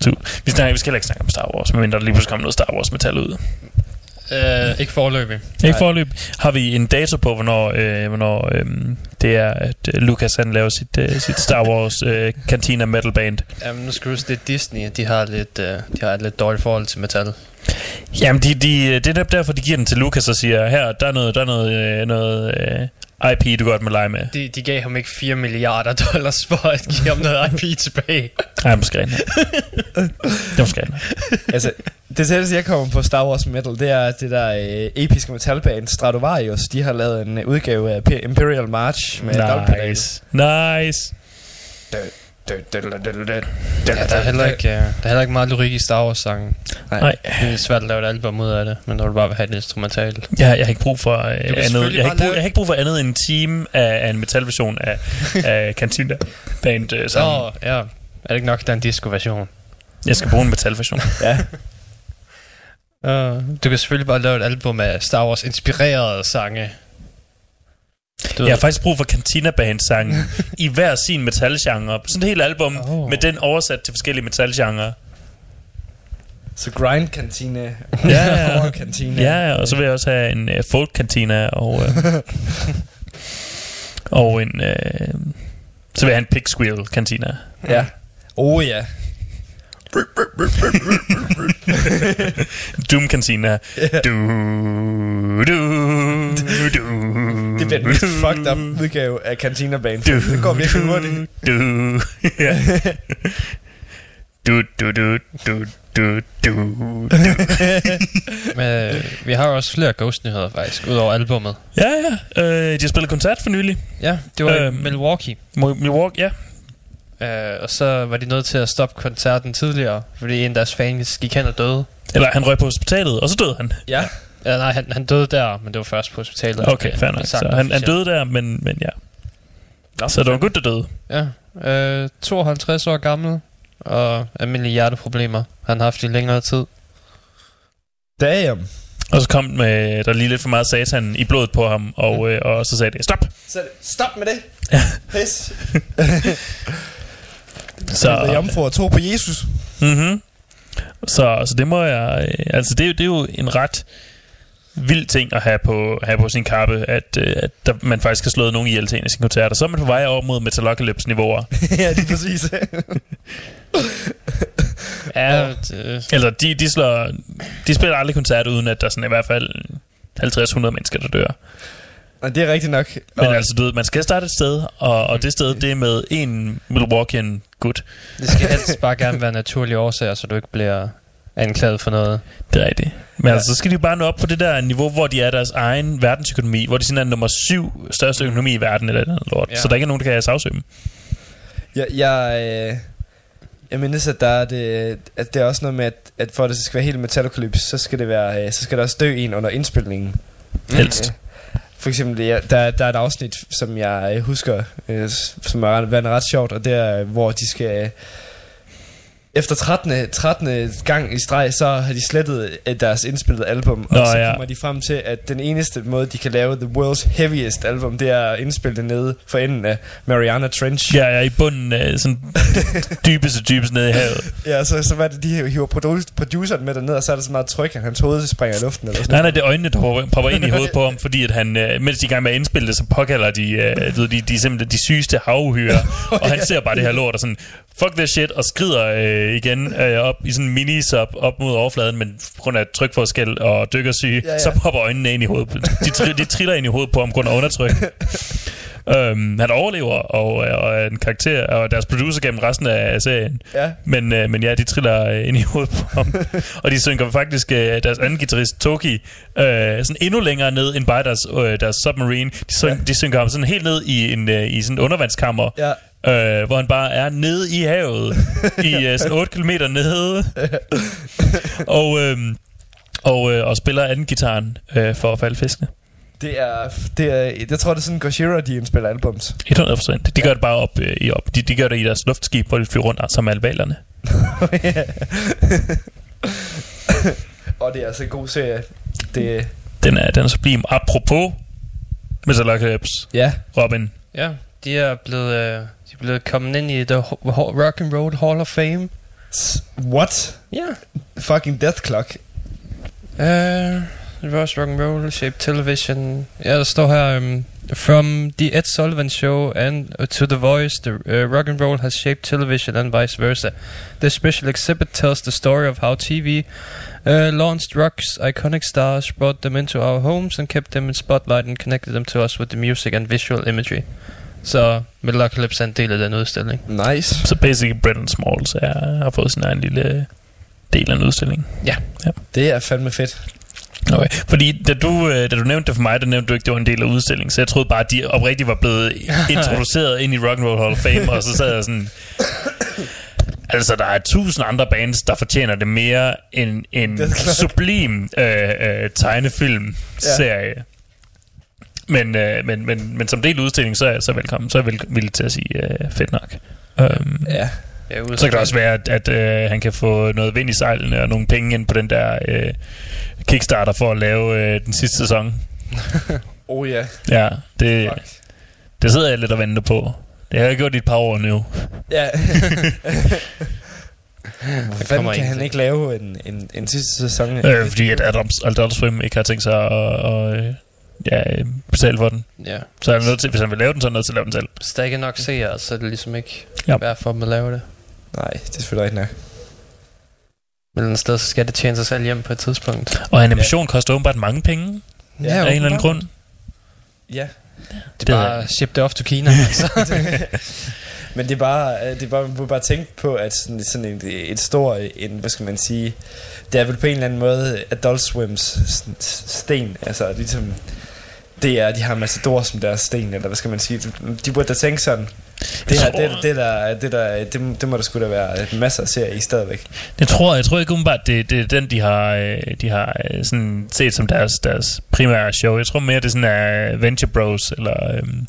Så, vi, snakker, vi skal heller ikke snakke om Star Wars, medmindre der lige pludselig kommer noget Star Wars metal ud.
Uh, ikke forløbig.
Ikke forløb. Har vi en dato på, hvornår, øh, hvornår øh, det er, at øh, Lucas han laver sit, øh, sit Star Wars øh, Cantina Metal Band?
Jamen, nu skal du huske, det er Disney. De har, lidt, uh, de har et lidt dårligt forhold til metal.
Jamen, de, de, det er derfor, de giver den til Lucas og siger, her, der er noget, der er noget, øh, noget øh, IP, du godt må lege med.
De, de gav ham ikke 4 milliarder dollars for at give ham noget IP tilbage.
Nej, måske rent. det er måske rent.
altså, det tætteste, jeg kommer på Star Wars Metal, det er det der øh, episke metalband Stratovarius. De har lavet en øh, udgave af P- Imperial March med.
Nice. Nice.
Ja, der, er heller ikke, uh, der er heller ikke meget lyrik i Star Wars sangen.
Nej.
Det er svært at lave et album ud af det, men når du bare vil have det instrumentalt.
Jeg, jeg har ikke brug for øh, andet. Jeg har, ikke brug, jeg har ikke brug for andet end en team af, af en metalversion af, af Cantina Band øh,
Så
sammen.
ja, er det ikke nok, der er en disco-version? Jeg
Jeg skal bruge en metalversion.
Ja.
Uh, du kan selvfølgelig bare lave et album af Star Wars inspirerede sange. Du
Jeg har faktisk brug for Cantina Band sange i hver sin metalgenre. Sådan et helt album
Oh.
med den oversat til forskellige metalgenre.
Så Grind Cantina.
Ja, ja.
Cantina.
Ja, og så vil jeg også have en uh, folk cantina og uh, og en uh, så vil jeg have en pig squeal cantina.
Ja. Oh ja.
Doom cantina. Du du du.
Det bliver den mest fucked up udgave af Cantina Band. Det går virkelig hurtigt.
Du. Ja. Du du du du du du.
Men, øh, vi har jo også flere Ghost-nyheder faktisk, ud over albummet.
Ja, ja. Øh, de har spillet koncert for nylig.
Ja, det var
Øhm.
øhm. Milwaukee.
Milwaukee, ja.
Uh, og så var de nødt til at stoppe koncerten tidligere, fordi en af deres fans gik hen og døde.
Eller han røg på hospitalet, og så døde han.
Ja.
Ja, nej, han, han døde der, men det var først på hospitalet.
Okay, fair
det
nok. Så han, han døde der, men, men ja.
Nå,
Så det var godt, der døde.
Ja, øh, 52 år gammel, og almindelige hjerteproblemer. Han har haft i længere tid.
Damn.
Og så kom med, der lige lidt for meget satan i blodet på ham, og, øh, og så sagde det, stop!
Så stop med det.
Ja.
Pis.
Så,
Så jomfru og tro på Jesus.
mm-hmm. så, så det må jeg... Øh, altså, det, er jo- det er jo en ret vild ting at have på, have på sin kappe, at, øh, at der, man faktisk har slået nogen ihjel til en af sine koncerter. Så er man på vej over mod Metalocalypse niveauer.
ja, det er præcis.
Ja, det,
altså, de, de, slår, de spiller aldrig koncert, uden at der sådan i hvert fald 50-100 mennesker, der dør.
Og det er rigtigt nok.
Men
og,
altså, du ved, man skal starte et sted, og, og det sted, det er med en Milwaukeean gut.
det skal helst bare gerne være naturlige årsager, så du ikke bliver anklaget for noget.
Det er rigtigt. Men ja. altså, så skal de jo bare nå op på det der niveau, hvor de er deres egen verdensøkonomi, hvor de sådan er nummer syv største økonomi i verden, eller noget lort.
Ja.
Så der ikke er nogen, der kan sagsøge dem.
jeg, jeg, øh, jeg mindes, at der er det, at det er også noget med, at, at for at det skal være helt metalocalypse, så skal det være, øh, så skal der også dø en under indspilningen.
Helst.
For eksempel, ja, der, der er et afsnit, som jeg øh, husker, øh, som er ret, ret sjovt, og det er, hvor de skal... Efter 13. 13. gang i streg, så har de slettet øh, deres indspillede album,
Nå,
og så
ja.
kommer de frem til, at den eneste måde, de kan lave The World's Heaviest album, det er at indspille det nede for enden af Mariana Trench.
Ja, er i bunden af sådan dybeste, dybeste nede i havet.
Ja, så, så var det, de hiver produ- produceren med derned, og så er der så meget tryk, at hans hoved springer i luften. Eller sådan
Nej, nej, det er øjnene, der popper, popper ind i hovedet på ham, fordi at han, øh, mens de er i gang med at indspille det, så påkalder de, øh, de, de er simpelthen de sygeste havuhyre, og han ser bare det her lort og sådan, fuck this shit, og skrider øh, igen øh, op i sådan en mini-sub op mod overfladen, men på grund af trykforskel og dykkersyge,
Ja,
ja, så popper øjnene ind i hovedet. De, tri, de triller ind i hovedet på ham på grund af undertryk. Um, han overlever og, øh, og er en karakter og deres producer gennem resten af serien.
Ja.
Men, øh, men ja, de triller øh, ind i hovedet på ham. og de synker faktisk øh, deres anden guitarist, Toki, øh, sådan endnu længere ned end bare deres, øh, deres submarine. De, syng,
Ja.
de synker ham sådan helt ned i, en, øh, i sådan et undervandskammer,
Ja.
Øh, hvor han bare er nede i havet, i øh, sådan 8 km nede, og, øh, og, øh, og spiller anden gitaren øh, for at falde fiskene.
Det er, det er, jeg tror, det er sådan, Gojira, de indspiller albums.
100 procent. De gør det bare op øh, i op. De, de gør det i deres luftskib, hvor de flyver rundt som alvalerne.
Og det er altså en god serie. Det,
Den er, den er sublim. Apropos Metalocalypse,
ja.
Robin.
Ja, de er blevet, øh, de er blevet kommet ind i The Ho- Rock and Roll Hall of Fame.
What?
Ja.
Fucking Death Clock.
Uh, Ross Rock and Roll, Shape Television. Ja, der står her... Um, From the Ed Sullivan Show and uh, to The Voice, the uh, rock and roll has shaped television and vice versa. This special exhibit tells the story of how TV uh, launched rock's iconic stars, brought them into our homes and kept them in spotlight and connected them to us with the music and visual imagery. Så Metalocalypse er en del af den udstilling.
Nice.
Så basically Brendan Smalls er, har fået sin egen lille del af en udstilling.
Det er fandme fedt.
Okay. Fordi da du, øh, da du nævnte det for mig, der nævte du ikke, det var en del af udstillingen. Så jeg troede bare, at de oprigtigt var blevet introduceret ind i Rock and Roll Hall of Fame, og så sad jeg sådan... Altså, der er tusind andre bands, der fortjener det mere end en sublim øh, øh, tegnefilm-serie. Ja. Men, øh, men, men, men som del af udstillingen, så er jeg så velkommen. Så er jeg vel, villig til at sige øh, fedt nok. Um,
Ja.
Ja,
så kan det også være, at, at øh, han kan få noget vind i sejlene og nogle penge ind på den der øh, Kickstarter for at lave øh, den sidste sæson.
Oh ja.
Ja, det,
Fuck.
det sidder jeg lidt og venter på. Det har jeg gjort i et par år nu.
Ja.
Kommer
kan han ikke lave en, en, en sidste sæson?
Øh, fordi at Adams, Adult Swim ikke har tænkt sig at, at, øh, ja, betale for den.
Ja.
Så er han nødt til, hvis han vil lave den, så er han nødt til at lave den selv.
Hvis der ikke er nok seere, så er det ligesom ikke
Ja.
værd for dem at lave det.
Nej, det er selvfølgelig ikke nok.
Men et sted, så skal det tjene sig selv hjem på et tidspunkt.
Og animation ja. koster åbenbart mange penge
Ja,
af en eller anden grund.
Ja.
Det er bare ship det off to Kina. altså.
Men det er bare, øh, det er bare, man bare tænke på, at sådan, sådan et, et stort, en, hvad skal man sige, det er vel på en eller anden måde Adult Swims sten, altså ligesom, det er, de har Matador som deres sten, eller hvad skal man sige, de burde da tænke sådan, det, her, det, det, der, det, der, det, det må der sgu da være masser af serier i stadigvæk.
Jeg tror, jeg tror ikke umiddelbart, det, det er den, de har, øh, de har øh, sådan set som deres, deres primære show. Jeg tror mere, det er sådan er Venture Bros, eller... Øhm,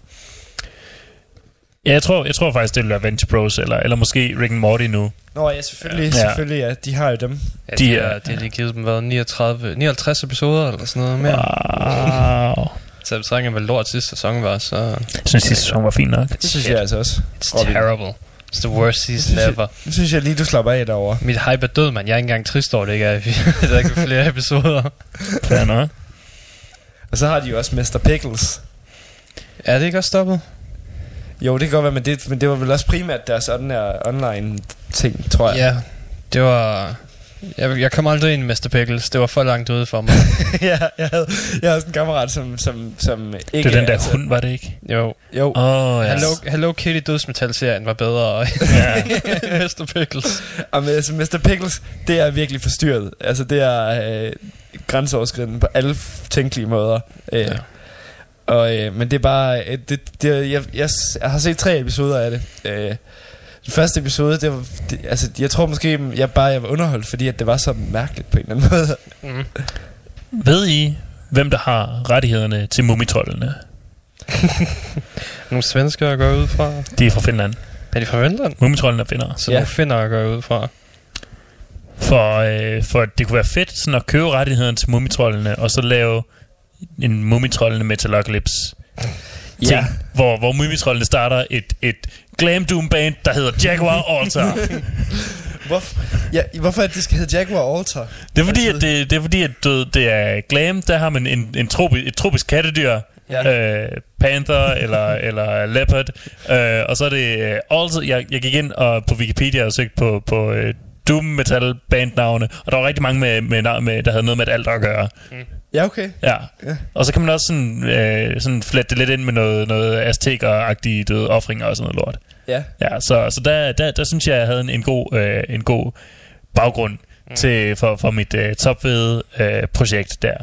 ja, jeg tror, jeg tror faktisk, det vil være Venture Bros, eller, eller måske Rick and Morty nu.
Nå ja, selvfølgelig,
Ja.
selvfølgelig, ja, de har jo dem.
ja,
De
de,
er-
er, de har lige givet dem været 39, 59 episoder eller sådan noget mere.
Wow.
Så jeg betragter, hvad lort sidste sæson var, så
Jeg synes, sidste sæson var fint nok.
Det synes jeg altså også.
it's terrible. It's the worst season
synes jeg-
ever.
Nu synes jeg lige, du slapper af derovre.
Mit hype er død, mand. Jeg er ikke engang trist over det, ikke? er- Der er ikke flere episoder.
Fair nok.
Og så har de jo også Mr. Pickles.
Er det ikke også stoppet?
Jo, det kan godt være, men det, men det var vel også primært deres sådan her online ting, tror jeg.
Ja, det var... Jeg, jeg kom aldrig ind i Mr. Pickles. Det var for langt ude for mig.
ja, jeg havde, jeg havde sådan en kammerat, som, som, som ikke...
Det er den der
altså-
hund, var det ikke?
Jo.
Jo,
oh, ja.
Hello, Hello Kitty dødsmetal-serien var bedre
Ja.
end Mr. Pickles.
og med, altså Mr. Pickles, det er virkelig forstyrret. Altså, det er øh, grænseoverskridende på alle tænkelige måder. Øh,
Ja.
og, øh, men det er bare... Øh, det, det, jeg, jeg, jeg har set tre episoder af det. Øh, den første episode, det var, det, altså, jeg tror måske, jeg bare jeg var underholdt, fordi at det var så mærkeligt på en eller anden måde.
Mm.
Ved I, hvem der har rettighederne til mumitrollene?
Nogle svenskere går ud fra.
De er fra Finland.
Er de fra Finland?
Mumitrollene er finder.
Så
Ja.
ja. nogle finder går ud fra.
For, øh, for det kunne være fedt sådan at købe rettighederne til mumitrollene, og så lave en mumitrollene Metalocalypse ting,
Ja.
hvor, hvor mumitrollene starter et, et glam doom band, der hedder Jaguar Altar.
Hvorfor, ja, hvorfor at det skal hedde Jaguar Altar?
Det er fordi, at
Altså-
det, det, er fordi, at ved, det er glam, der har man en, en tropi, et tropisk kattedyr,
Ja.
øh, panther eller, eller leopard, øh, og så er det øh, Altar, jeg, jeg gik ind og på Wikipedia og søgte på, på øh, doom metal bandnavne, og der var rigtig mange, med, med, med, der havde noget med et alt at gøre.
Ja, okay.
Ja.
Ja.
Og så kan man også sådan, øh, sådan flette det lidt ind med noget, noget azteker-agtige døde offringer og sådan noget lort.
Ja.
Ja, så, så der, der, der synes jeg, jeg havde en, en, god, øh, en god baggrund mm. til, for, for mit øh, topfede øh, projekt der.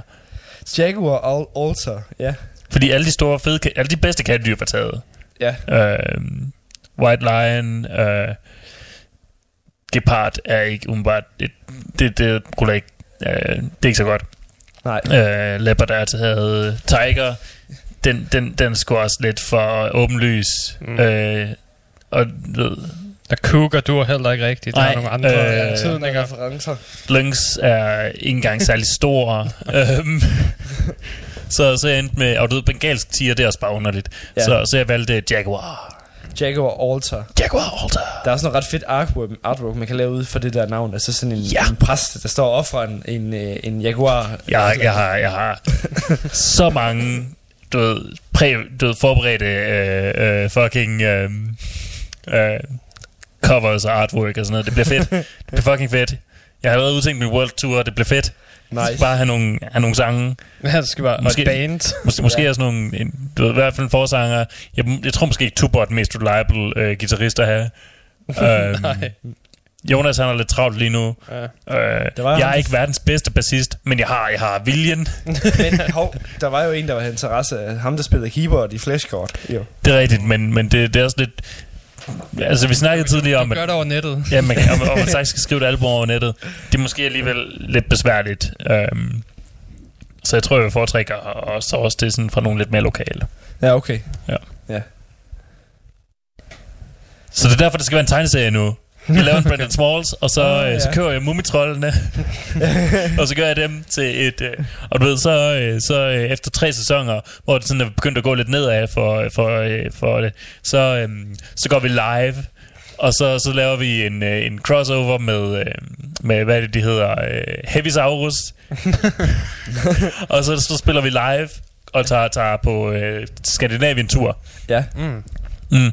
Jaguar Al- Altar, ja.
Fordi alle de store fede, alle de bedste kattedyr var taget.
Ja.
Øh, White Lion, øh, Gepard er ikke umiddelbart, det, det, det ruller ikke, øh, det er ikke så godt.
Nej.
Øh, Leopard havde Tiger, den, den, den skulle også lidt for åbenlys. Mm. Øh, og du ved,
Der Cougar dur heller ikke rigtigt. Der
Nej,
er nogle andre
øh,
øh, betydninger.
referencer.
Lynx er ikke engang særlig stor. øhm, så, så jeg endte med, og du ved, bengalsk tiger, det er også bare underligt.
Ja.
Så, så jeg valgte Jaguar.
Jaguar Alter.
Jaguar Alter.
Der er også noget ret fedt artwork, artwork man kan lave ud for det der navn. Altså sådan en,
Ja.
en præst, der står og en, en, øh, en Jaguar.
Jeg, jeg, har, jeg har så mange du ved, præ, du ved, forberedte øh, øh, fucking øh, øh, covers og artwork og sådan noget. Det bliver fedt. Det bliver fucking fedt. Jeg har allerede udtænkt min world tour, det bliver fedt.
Nice.
bare have nogle, have nogle sange.
Ja, det skal være
Måske-
måske, et band.
Mås- måske ja. også nogle, en, du ved, i hvert fald en forsanger. Jeg, jeg tror måske ikke Tubo er den mest reliable øh, guitarist at have. øhm,
Nej.
Jonas han er lidt travlt lige nu.
Ja.
Øh,
Der var
jeg er ikke verdens bedste bassist, men jeg har, jeg har viljen.
Men hov, der var jo en, der var interesse af ham, der spillede keyboard i Flashcard. Jo.
Det er rigtigt, men, men det, det er også lidt... Altså, vi snakkede tidligere om,
Du gør det over nettet.
ja, man, om, om man faktisk skal skrive et album over nettet. Det er måske alligevel lidt besværligt. Um, så jeg tror, jeg foretrækker også, også det sådan fra nogle lidt mere lokale.
Ja, okay.
Så det er derfor, det skal være en tegneserie nu. Jeg laver en Brandon Smalls, og så,
Ah,
øh, så
ja.
kører jeg Mumitrollene, og så gør jeg dem til et... Øh, og du ved, så, øh, så efter tre sæsoner, hvor det sådan er begyndt at gå lidt nedad for, for, for det, så, øh, så går vi live, og så, så laver vi en, en crossover med, med, hvad er det, de hedder, øh, Heavisaurus. og så, så spiller vi live, og tager, tager på øh, Skandinavien-tur.
Ja.
Mm.
Mm.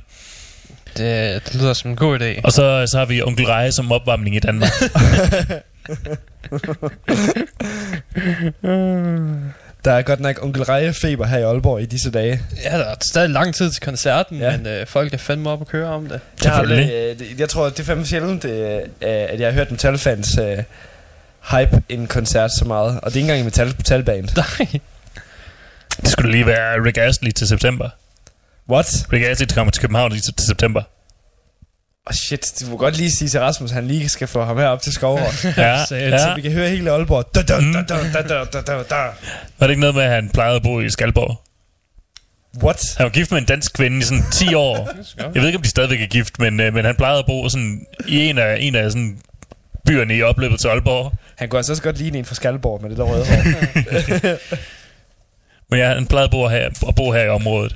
Det, det lyder som en god idé.
Og så, så har vi Onkel Reje som opvarmning i Danmark.
Der er godt nok onkel Reje feber her i Aalborg i disse dage.
Ja, der er stadig lang tid til koncerten,
Ja.
men øh, folk er fandme op at køre om det.
Jeg, har øh, det- jeg tror, det er fandme sjældent, øh, øh, at jeg har hørt metalfans øh, hype en koncert så meget. Og det er ikke engang en metal, metalband.
Nej.
Det skulle lige være Rick Astley til september.
What?
Rick Astley kommer til København i til september.
Oh shit, du må godt lige sige til Rasmus, at han lige skal få ham her op til Skovhård.
ja,
så,
ja.
så vi kan høre hele Aalborg. Da, da, da, da, da, da, da.
Var det ikke noget med, at han plejede at bo i Skalborg?
What?
Han var gift med en dansk kvinde i sådan 10 år. Jeg ved ikke, om de stadigvæk er gift, men, øh, men han plejede at bo sådan i en af, en af sådan byerne i opløbet til Aalborg.
Han kunne altså også godt ligne en fra Skalborg med det der røde hår.
men ja, han plejede at bo her, at bo her i området.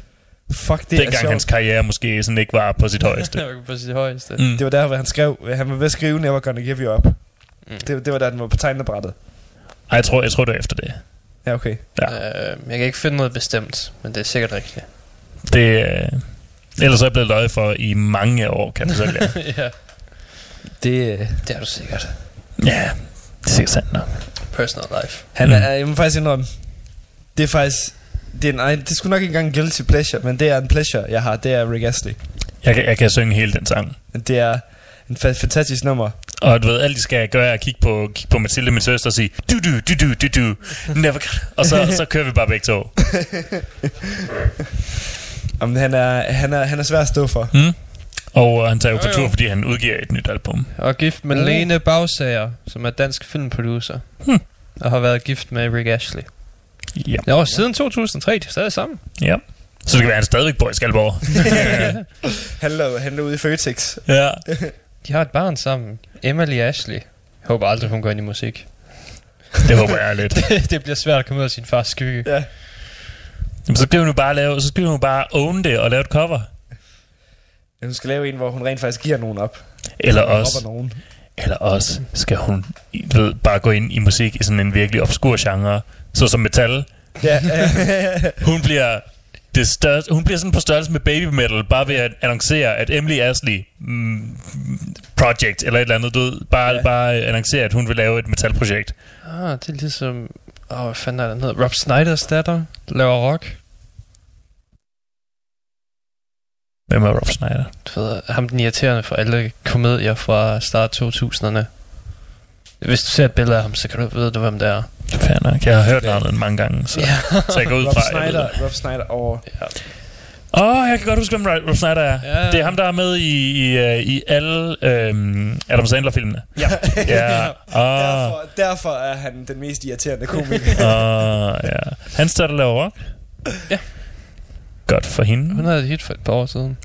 Fuck, det
Det
er
dengang
sjovt.
hans karriere måske sådan ikke var på sit højeste.
Det var på sit højeste.
Mm.
Det var der, hvor han skrev, han var ved at skrive Never Gonna Give You Up.
Mm.
Det, det var da, den var på tegnebrættet.
Ej, jeg tror, jeg tror det er efter det.
Ja, okay.
Ja.
Øh, jeg kan ikke finde noget bestemt, men det er sikkert rigtigt.
Det, øh, ellers er jeg blevet løjet for i mange år, kan man sige.
ja,
Det, øh,
det er du sikkert.
ja, det er sikkert sandt nok.
Personal life.
han
Mm.
er, jeg må faktisk indrømme, det er faktisk, det er, en, egen- det er sgu nok ikke engang en guilty pleasure, men det er en pleasure, jeg har, det er Rick Astley.
Jeg kan, jeg kan synge hele den sang.
Det er en fa- fantastisk nummer.
Og du ved, alt de skal gøre er at kigge på, kigge på Mathilde, min søster, og sige, du du du du du du, never gonna. Og så, så kører vi bare begge to.
Om han er, han er, han er svær at stå for.
Mm? Og øh, han tager jo på tur, fordi han udgiver et nyt album.
Og gift med
Uh.
Lene Bagsager, som er dansk filmproducer.
Hmm.
Og har været gift med Rick Ashley.
Ja.
Ja, og siden 2003, de er stadig sammen.
ja. Så det kan være, han stadigvæk bor i Skalborg.
Han lå, han lå ude i Føtex.
ja.
De har et barn sammen. Emily Ashley. Jeg håber aldrig, hun går ind i musik.
Det håber jeg lidt.
det bliver svært at komme ud af sin fars skygge.
Ja.
Jamen, så skal hun jo bare lave, så skal hun bare own det og lave et cover.
Hun skal lave en, hvor hun rent faktisk giver nogen op.
Eller også,
nogen.
eller også skal hun ved, bare gå ind i musik i sådan en virkelig obskur genre, så som metal.
Ja,
Hun bliver det største, hun bliver sådan på størrelse med baby metal, bare ved at annoncere, at Emily Ashley mm, Project, eller et eller andet, du ved, bare,
Ja.
bare annoncere, at hun vil lave et metalprojekt.
Ah, det er ligesom... Åh, oh, hvad fanden er den hedder? Rob Snyders datter laver rock.
Hvem er Rob Schneider?
Du ved, ham den irriterende for alle komedier fra start 2000'erne. Hvis du ser et billede af ham, så kan du vide, du, hvem det er.
Fair nok. Jeg har hørt navnet mange gange, så,
Ja.
så jeg går ud
Rob
fra, ved
Snyder. Rob Snyder og...
ja.
Åh, oh, jeg kan godt huske, hvem Rob Snyder er.
Ja.
Det er ham, der er med i, i, øh, i alle øhm, Adam Sandler-filmene.
Ja.
Ja. Ah,
Derfor, derfor er han den mest irriterende komiker.
ah, ja. Han står der laver rock.
Ja.
Godt for hende.
Hun havde et hit for et par år siden.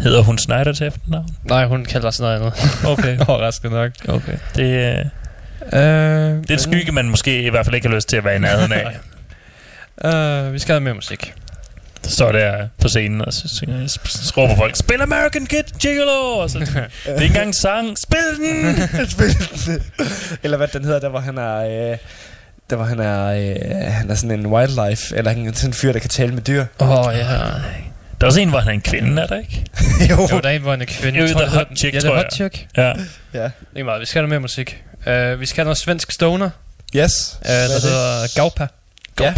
Hedder hun Snyder til efternavn?
Nej, hun kalder sig noget andet.
Okay.
Overraskende nok.
okay. Det, øh,
Øh,
det er et skygge, man måske i hvert fald ikke har lyst til at være i nærheden af.
Øh, vi skal have mere musik.
står der på scenen, og så, så, så råber folk, Spil American Kid Gigolo! Og så, det er ikke engang en sang. Spil den!
eller hvad den hedder, der hvor han er... Øh, der hvor han er, øh, han er sådan en wildlife, eller han er sådan en fyr, der kan tale med dyr.
Åh, oh, ja.
Der er også en, hvor han er en kvinde, er der ikke?
jo.
Jo, der er en, hvor en er kvinde.
Jo,
Jeg tror, det
Hot Chick,
Ja, det er. Hot Chick.
Ja.
Ja.
Ikke meget. Vi skal have noget mere musik. Uh, vi skal have noget svensk stoner,
Yes.
uh, der hedder Gaupa.
Ja.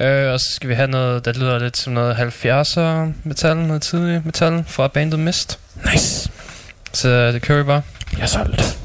Uh, og så skal vi have noget, der lyder lidt som noget 70'er metal, noget tidlig metal fra bandet Mist.
Nice.
Så det kører vi bare.
Jeg er solgt.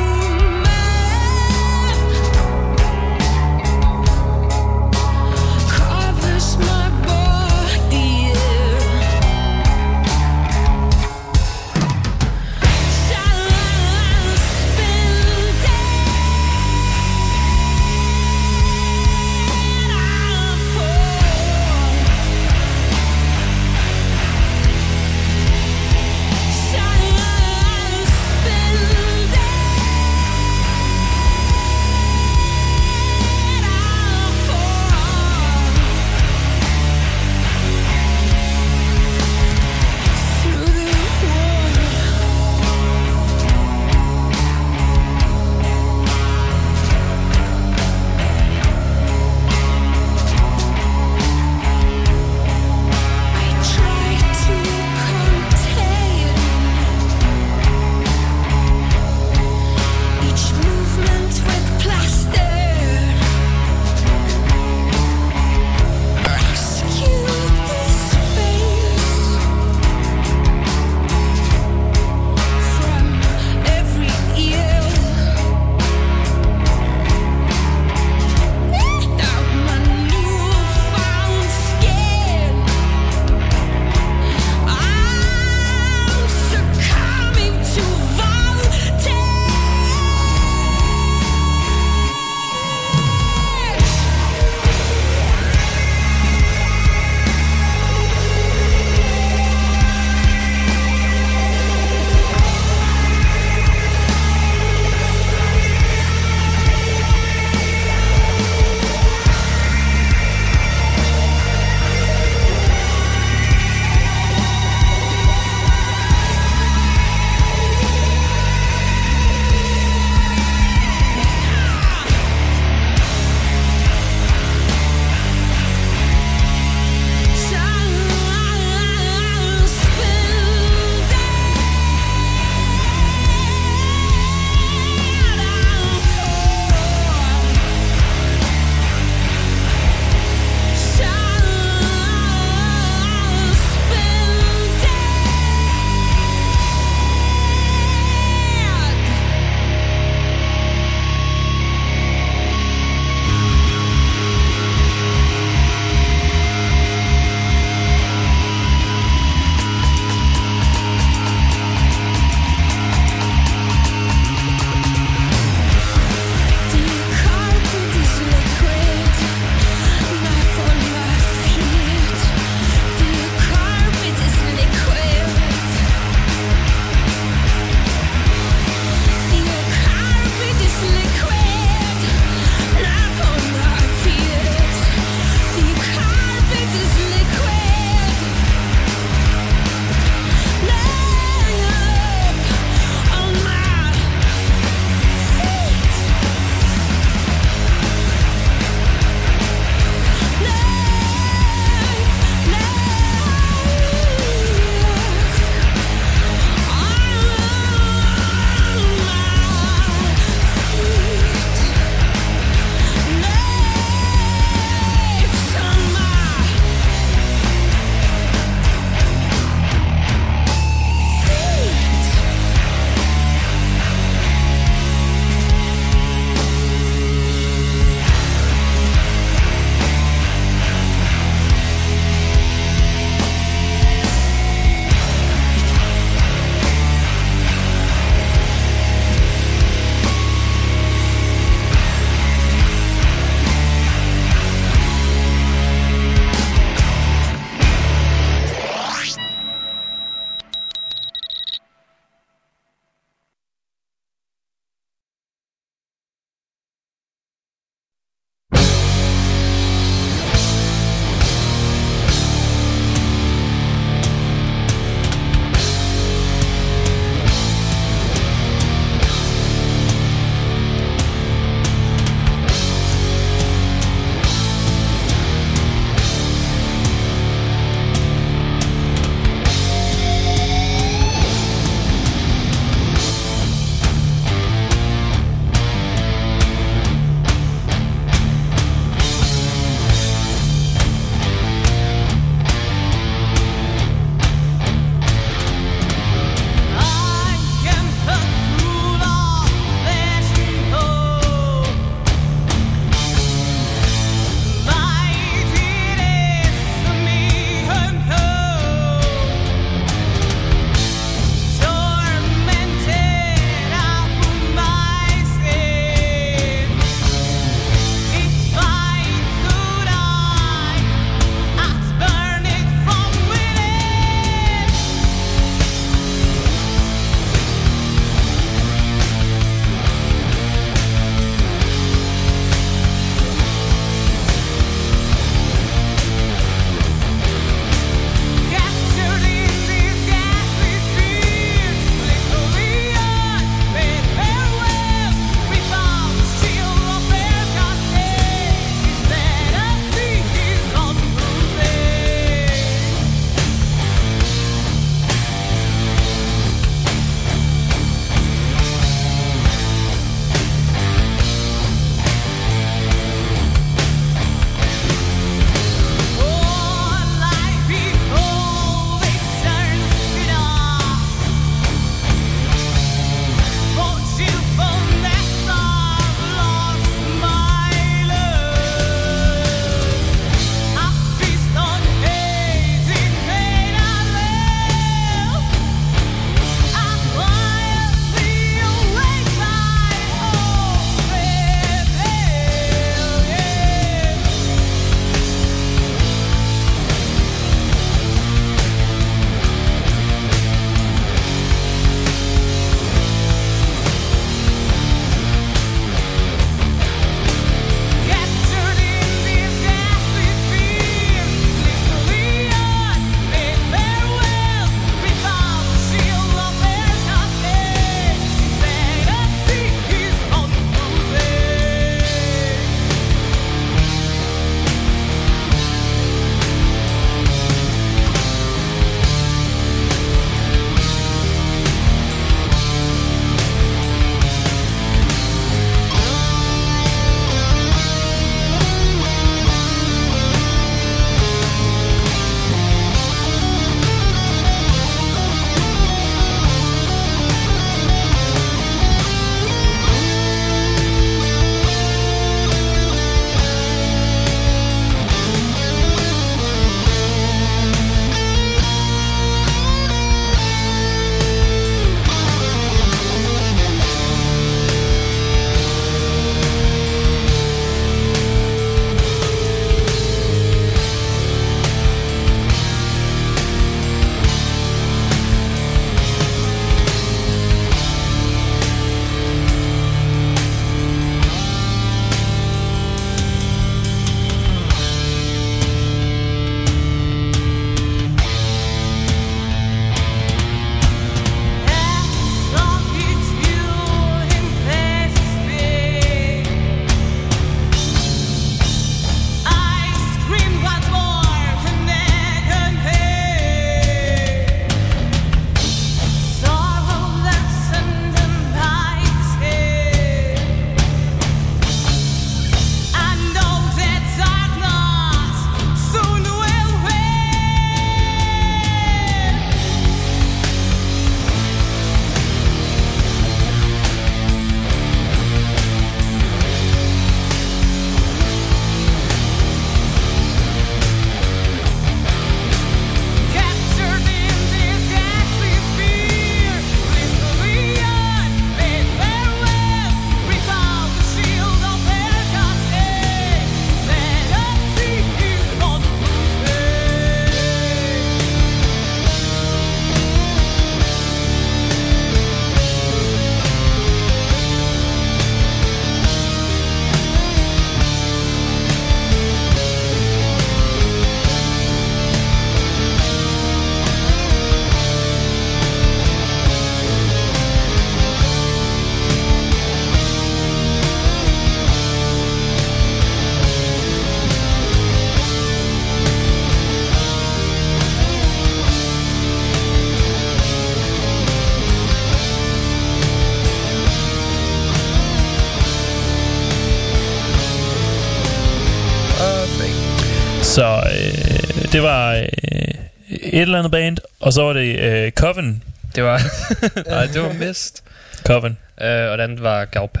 Et eller andet band, og så var det øh, Coven.
Det var... Nej, det var Mist.
Coven.
Øh, og den var Gaupa.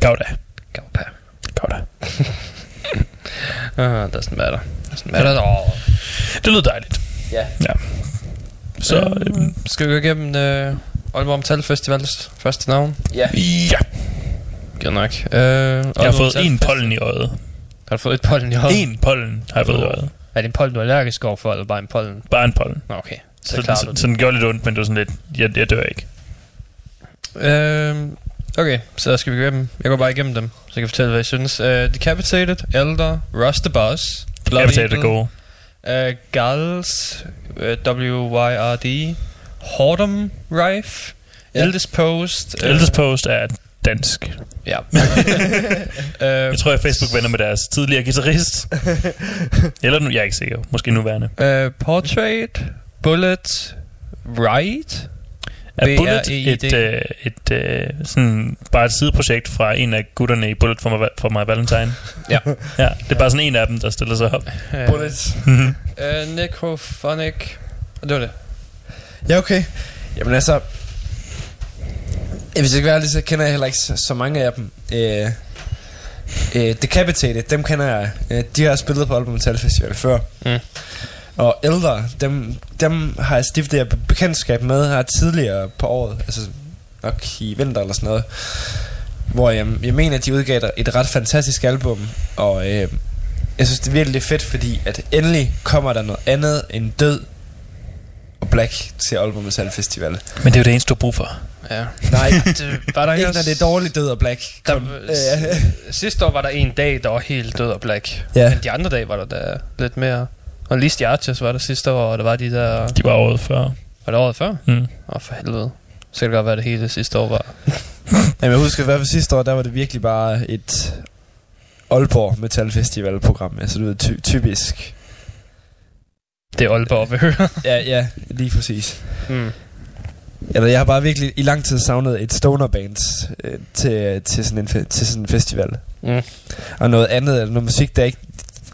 Gauda.
Gaupa.
Gauda.
Uh, doesn't matter. Doesn't matter at all.
Det lyder dejligt.
Ja.
Ja. Så, øh,
Skal vi gå igennem øh, Aalborg Metal Festivals første navn?
ja.
Godt nok. Øh,
Jeg har fået en pollen i øjet.
Har du fået et pollen i hånden?
En pollen har jeg fået i øjet.
Er det en pollen, du er allergisk overfor, eller bare en pollen?
Bare en pollen.
Okay, så,
Så,
så
så,
du
den gjorde lidt ondt, men det var sådan lidt, jeg, jeg dør ikke.
det. Øh, okay, så skal vi igennem. Jeg går bare igennem dem, så jeg kan fortælle, hvad jeg synes. Uh, Decapitated, Elder, Rust the Boss,
vil tage det gode.
uh, Gals, uh, W-Y-R-D, Hordom Rife,
Ja.
Eldest Post. øh,
Eldest Post er dansk.
Ja.
Jeg tror, jeg er Facebook-venner med deres tidligere guitarist. Eller nu, jeg er ikke sikker. Måske nuværende.
uh, Portrait, Bullet, Right,
Er Bullet
B-R-E-I-D.
et, øh, et øh, sådan, bare et sideprojekt fra en af gutterne i Bullet for My, for my Valentine?
Ja.
ja. Det er bare sådan en af dem, der stiller sig op.
uh,
Bullets.
Mhm.
uh, Necrophonic, og det var det.
Ja, okay. Jamen altså... Hvis jeg skal være ærlig, så kender jeg heller ikke så, så mange af dem. Øh, øh, Decapitated, dem kender jeg. Øh, de har spillet på Album Metal Festival før.
Mm.
Og Elder, dem, dem har jeg stiftet bekendtskab med her tidligere på året. Altså nok i vinter eller sådan noget. Hvor jeg, jeg mener, at de udgav et- et ret fantastisk album. Og øh, jeg synes, det er virkelig fedt, fordi at endelig kommer der noget andet end død og Black til Aalborg Metal Festival.
Men det er jo det eneste, du har brug for.
Ja.
Nej,
Det, var der
ikke når det er dårligt død og Black.
Der,
Kom. Øh,
sidste år var der en dag, der var helt død og black.
Ja.
Men de andre dage var der da lidt mere... Og Least Archers var der sidste år, og der var de der...
De var året før.
Var det året før?
Mm.
Åh, oh, for helvede. Så kan det godt være, at det hele sidste år var...
Jamen, jeg husker, hvad sidste år, der var det virkelig bare et Aalborg Metal Festival program. Altså, du ved, ty- typisk.
Det er Aalborg, vi hører.
Ja, ja, lige præcis.
mm.
Eller jeg har bare virkelig i lang tid savnet et stoner band øh, til, til, sådan en fe- til sådan en festival.
Mm.
Og noget andet, eller noget musik, der ikke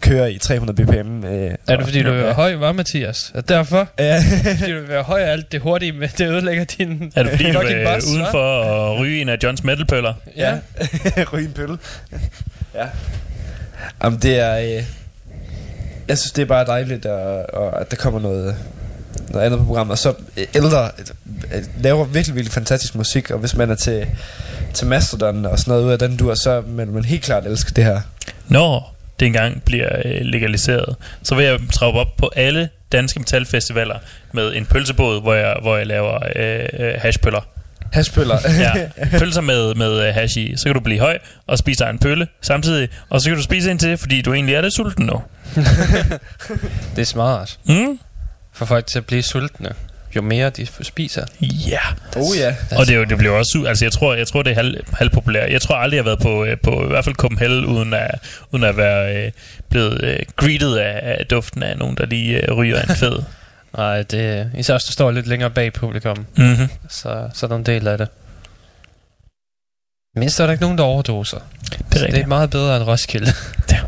kører i 300 bpm. Øh,
Er det fordi, du vil være
ja.
høj, var Mathias? Er det derfor?
Ja.
fordi du vil være høj, og alt det hurtige med, det ødelægger din
Er det fordi, du er
hva'?
udenfor at ryge en af Johns metalpøller?
Ja.
Ryge en pølle. ja. Jamen, det er... Øh, jeg synes, det er bare dejligt, og, og at der kommer noget, noget andet på programmet. Og så øh, ældre øh, laver virkelig, virkelig fantastisk musik, og hvis man er til, til Mastodon og sådan noget ud af den dur, så vil man helt klart elske det her.
Når det engang bliver øh, legaliseret, så vil jeg trappe op på alle danske metalfestivaler med en pølsebåd, hvor jeg, hvor jeg laver øh, øh, hashpøller.
Hashpøller.
Ja, pølser med, med øh, hash i. Så kan du blive høj og spise dig en pølle samtidig, og så kan du spise en til, fordi du egentlig er lidt sulten nu.
Det er smart.
Mm?
For folk til at blive sultne. Jo mere de spiser.
Ja.
oh ja.
Og det, er jo, det bliver også su- altså jeg tror jeg tror det er halv, halvpopulært. Jeg tror aldrig jeg har været på øh, på i hvert fald Copenhagen uden at uden at være øh, blevet øh, greeted af, af, duften af nogen der lige øh, ryger en fed.
Nej, det især hvis du står lidt længere bag publikum,
Mhm.
så, så er der en del af det. Mindst er der ikke nogen, der overdoser.
Det er
Det er meget bedre end Roskilde.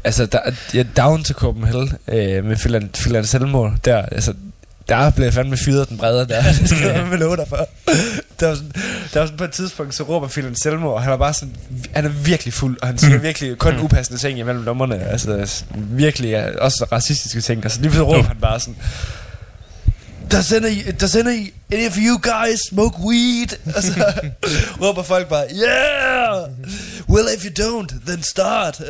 Altså, der, ja, down til Copenhagen øh, med Finland, Finland selvmord, der, altså, der blev jeg fandme fyret den brede der. Det skal jeg med love dig for. Der var, sådan, der var sådan på et tidspunkt, så råber Finland selvmord, og han er bare sådan, han er virkelig fuld, og han siger virkelig kun upassende ting imellem nummerne. Altså, virkelig også racistiske ting. Altså, lige pludselig råber
Uh.
han bare sådan, Does any, does any, any of you guys smoke weed? Og så råber folk bare, yeah! Well, if you don't, then start.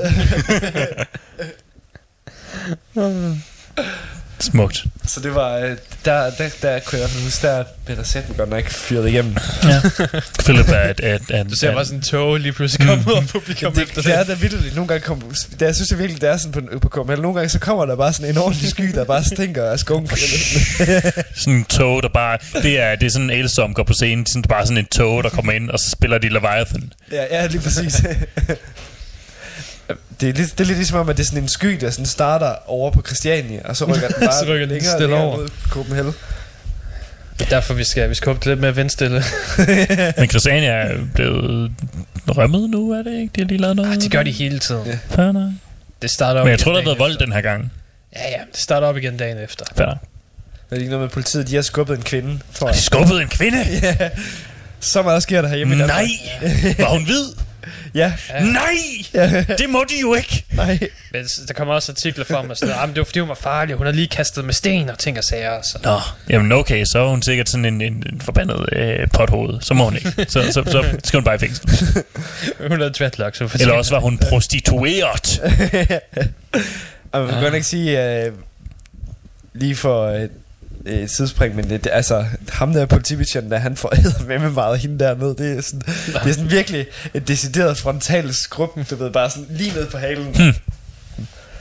Smukt.
Så det var, øh, der, der, der kunne jeg huske, der blev der sætten godt nok fyret igennem.
Ja. Philip er et, et, et,
Du ser bare sådan en tog lige pludselig komme ud af publikum
Det,
efter
det er der vildt, nogle gange kommer, der, jeg synes jeg virkelig, det er sådan på, på Copenhagen, nogle gange så kommer der bare sådan en ordentlig sky, der bare stinker af skunk.
sådan en tog, der bare... Det er, det er sådan en Elstorm går på scenen. Sådan, det er bare sådan en tog, der kommer ind, og så spiller de Leviathan.
ja, ja, lige præcis. Det er, lidt, det er lidt ligesom om, at det er sådan en sky, der sådan starter over på Christiania, og så rykker den bare
Så rykker den
længere,
stille
længere
over.
mod Copenhagen.
Det er derfor, vi skal, vi skal håbe lidt mere vindstille.
Men Christiania er blevet rømmet nu, er det ikke? De har lige lavet noget.
Ah, det gør de hele tiden.
Ja.
Ja, nej.
Det starter jo
Men jeg tror, der har været vold den her gang.
Ja, ja, det starter op igen dagen efter.
Fair.
Er det ikke noget med politiet? De har skubbet en kvinde, tror
Har de skubbet en kvinde?
ja. Så meget sker der herhjemme.
Nej! Var hun hvid?
Ja.
Nej! Det må de jo ikke!
Nej.
Men der kommer også artikler frem og sådan. "Ah, men det var fordi, hun var farlig. Hun har lige kastet med sten og ting og sager. Så.
Nå, jamen okay, så er hun sikkert sådan en, en, en forbandet øh, pothoved. Så må hun ikke. Så, så, så skal hun bare i fængsel.
Hun havde dreadlocks. Hun
Eller også var hun prostitueret.
Og man kan godt ikke sige, uh, lige for uh, et sidespring, men det, altså, ham der politibetjenten, der han får med med meget hende dernede, det er sådan, det er sådan virkelig et decideret frontal skrub, du ved, bare sådan lige ned på halen.
Hmm.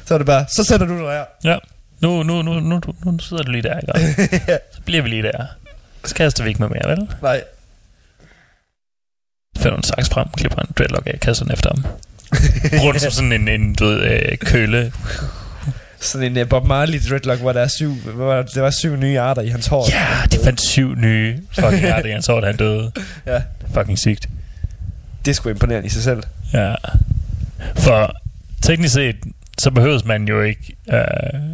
Så er det bare, så sætter du dig her.
Ja. Nu, nu, nu, nu, nu, nu sidder du lige der, ikke? Så bliver vi lige der. Så kaster vi ikke med mere, vel?
Nej.
Finder en saks frem, klipper en dreadlock af, kaster den efter ham. Den som sådan en, en du ved, øh, køle.
Sådan en uh, Bob Marley dreadlock, hvor der er syv, hvor der var syv nye arter i hans hår.
Ja, de fandt syv nye fucking arter, han så, da han døde.
Ja.
Fucking sygt.
Det er sgu imponerende i sig selv.
Ja. For teknisk set, så behøves man jo ikke... Øh,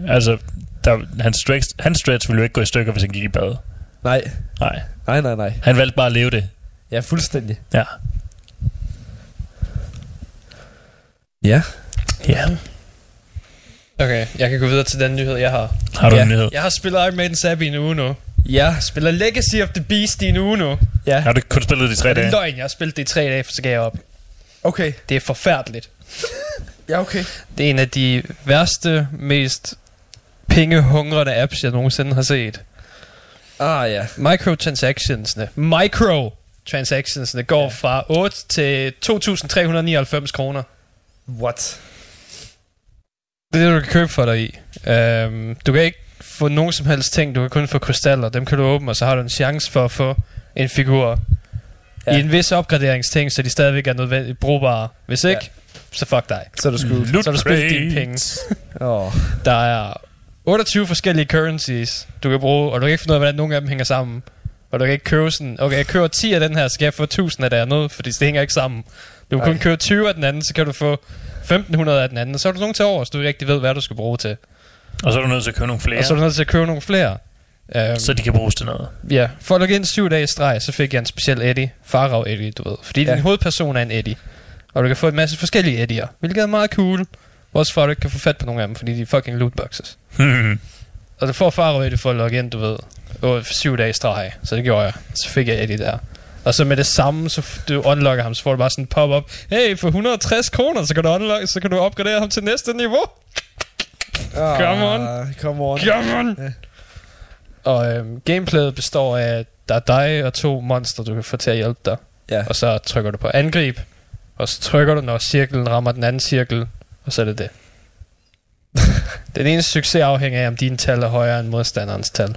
altså, der, hans, stretch, hans stretch ville jo ikke gå i stykker, hvis han gik i bad.
Nej.
Nej.
Nej, nej, nej.
Han valgte bare at leve det.
Ja, fuldstændig.
Ja.
Ja.
Ja.
Okay, jeg kan gå videre til den nyhed, jeg har.
Har du
Ja.
en nyhed?
Jeg har spillet Iron Maiden Sabi i en uge nu.
Ja.
Jeg spiller Legacy of the Beast i en uge nu.
Ja.
Har du kun spillet de tre
Det er
dage?
løgn, jeg har spillet det i tre dage, for så gav jeg op.
Okay.
Det er forfærdeligt.
Ja, okay.
Det er en af de værste, mest pengehungrende apps, jeg nogensinde har set.
Ah, ja.
Microtransactionsne. Microtransactionsne går fra 8 til 2.399 kroner.
What?
Det er det, du kan købe for dig i. Um, du kan ikke få nogen som helst ting. Du kan kun få krystaller. Dem kan du åbne, og så har du en chance for at få en figur. Ja. I en vis opgraderingsting, så de stadigvæk er nødvendigt brugbare. Hvis ikke, ja. så fuck dig.
Så er du sgu...
Loot
Så har du spildt dine penge.
Åh. Oh.
Der er 28 forskellige currencies, du kan bruge, og du kan ikke finde ud af, hvordan nogle af dem hænger sammen. Og du kan ikke købe sådan, okay, jeg køber 10 af den her, så skal jeg få 1000 af det andet, fordi det hænger ikke sammen. Du kan kun
Ej.
købe 20 af den anden, så kan du få 1500 af den anden, og så er du nogen til over, så du ikke rigtig ved, hvad du skal bruge til.
Og så er du nødt til at købe nogle flere,
Og så er du nødt til at købe nogle flere. Um,
så de kan bruges til noget.
Ja, for at logge ind syv dage i streg, så fik jeg en speciel Eddie. Farag Eddie, du ved. Fordi ja. Din hovedperson er en Eddie. Og du kan få en masse forskellige Eddier, hvilket er meget cool. Også for at du ikke kan få fat på nogle af dem, fordi de er fucking lootboxes.
Hmm.
Og du får Farag Eddie for at logge ind, du ved. Og syv dage i streg, så det gjorde jeg. Så fik jeg Eddie der. Og så med det samme, så du unlocker ham, så får du bare sådan en pop-up. Hey, for 160 kroner, så kan du, unlock, så kan du opgradere ham til næste niveau.
Ah,
Come on.
Come on.
Come on!
Ja.
Og øhm, gameplayet består af, at der er dig og to monster, du kan få til at hjælpe dig.
Ja.
Og så trykker du på angreb, og så trykker du, når cirklen rammer den anden cirkel, og så er det det. den eneste succes afhænger af, om dine tal er højere end modstanderens tal.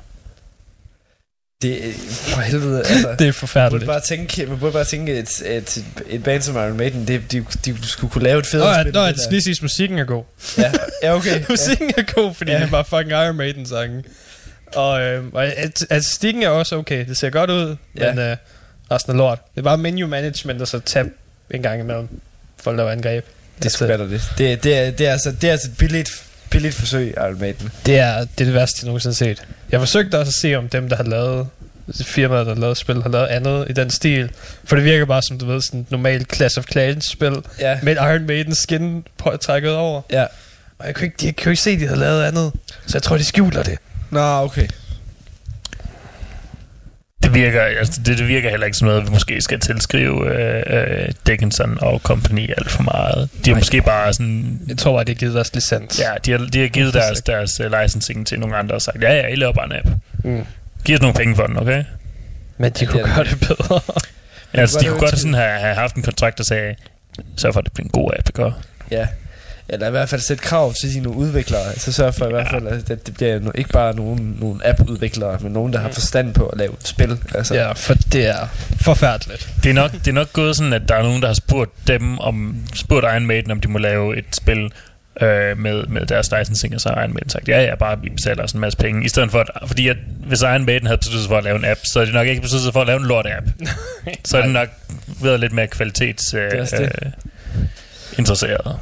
Det for helvede, altså.
Det er
Man burde
forfærdeligt.
bare tænke, man burde bare tænke et, et, et band som Iron Maiden, det, de, de skulle kunne lave et fedt
ja,
spil.
nå,
der.
lige sige, at musikken er god.
Ja, ja okay. ja.
musikken er god, fordi
Ja.
ja. det er bare fucking Iron Maiden sangen. Og, øhm, og at- atstatikken er også okay. Det ser godt ud,
Ja.
men øh, resten er lort. Det er bare menu management, og så tab en gang imellem for at lave angreb.
Det er sgu bedre det. Det, det, er, det, er altså, det er altså et billigt, billigt forsøg, Iron Maiden.
Det er, det er det værste, jeg nogensinde har set. Jeg forsøgte også at se, om dem, der har lavet firmaet, der har lavet spil, har lavet andet i den stil. For det virker bare som, du ved, sådan et normalt Clash of Clans spil,
Ja.
med et Iron Maiden skin på, trækket over.
Ja.
Og jeg kunne ikke, jeg kunne ikke se, at de havde lavet andet. Så jeg tror, de skjuler det.
Nå, okay.
Det virker, altså, det, det virker heller ikke som noget, vi måske skal tilskrive øh, øh, Dickinson og company alt for meget. De har måske bare sådan...
Jeg tror bare, de har givet deres licens.
Ja, de har, de har givet deres, deres uh, licensing til nogle andre og sagt, ja, ja, I laver bare en app.
Mm.
Giv os nogle penge for den, okay?
Men de kunne gøre det bedre.
Ja, altså,
godt
de kunne godt sådan have, have haft en kontrakt, der sagde, sørg for, at det bliver en god app, ikke?
Ja. Eller i hvert fald sætte krav til sine udviklere. Altså sørg for i hvert fald, at det, det bliver no- ikke bare nogen, nogen app-udviklere, men nogen, der har forstand på at lave et spil. Altså,
ja, for det er forfærdeligt.
Det er, nok, det er nok gået sådan, at der er nogen, der har spurgt dem om, spurgt Iron Maiden, om de må lave et spil øh, med, med deres licensing, og så har Iron Maiden sagt, ja, ja, bare vi betaler os en masse penge. I stedet for, at, fordi at, hvis Iron Maiden havde besluttet sig for at lave en app, så er de nok ikke besluttet sig for at lave en lort-app. så er det nok været lidt mere kvalitets øh,
er også det.
øh, interesseret.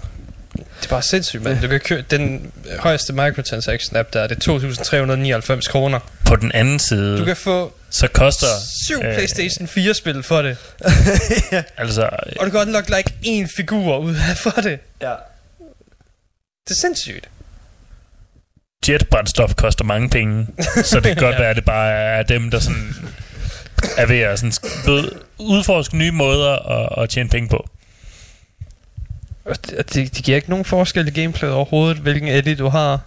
Det er bare sindssygt, mand. Du kan købe den højeste microtransaction app der, det er 2399 kroner.
På den anden side,
Du kan få
så koster...
syv
øh,
PlayStation 4 spil for det.
Altså,
Og du kan unlock like en figur ud af for det.
Ja.
Det er sindssygt.
jetbrændstof koster mange penge, så det kan godt være, at det bare er dem, der sådan er ved at sådan udforske nye måder at, at tjene penge på.
Og det, det, det giver ikke nogen forskel i gameplayet overhovedet, hvilken edit du har.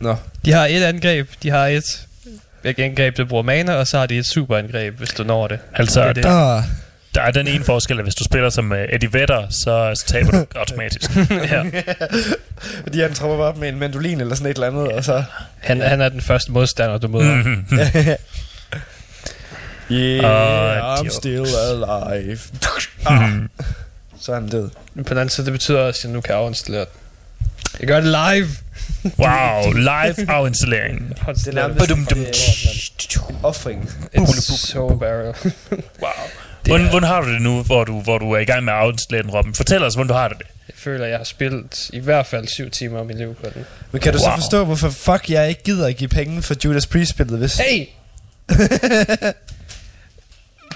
Nå.
De har et angreb, de har et et angreb, der bruger mana, og så har de et superangreb, hvis du når det.
Altså,
Det er det.
der,
Ah.
der er den ene forskel, at hvis du spiller som uh, Eddie Vedder, så, taber du automatisk.
ja.
Fordi han tropper op med en mandolin eller sådan et eller andet, og så...
han, han er den første modstander, du møder.
Mhm.
Yeah,
Og
I'm
de-
still alive. ah,
Mhm.
Så er han død.
Men på den anden side, det betyder også, at jeg nu kan afinstallere det. Jeg gør det live.
Wow, live afinstallering.
Det er nærmest
Badum, dum.
offring.
It's so barrel.
Wow. Hvordan, hvordan har du det nu, hvor du, hvor du er i gang med at afinstallere den, Robin? Fortæl os, hvordan du har det.
Jeg føler, at jeg har spillet i hvert fald syv timer af mit liv på den.
Men kan du så
Wow.
forstå, hvorfor fuck jeg ikke gider at give penge for Judas Priest-spillet, hvis...
Hey!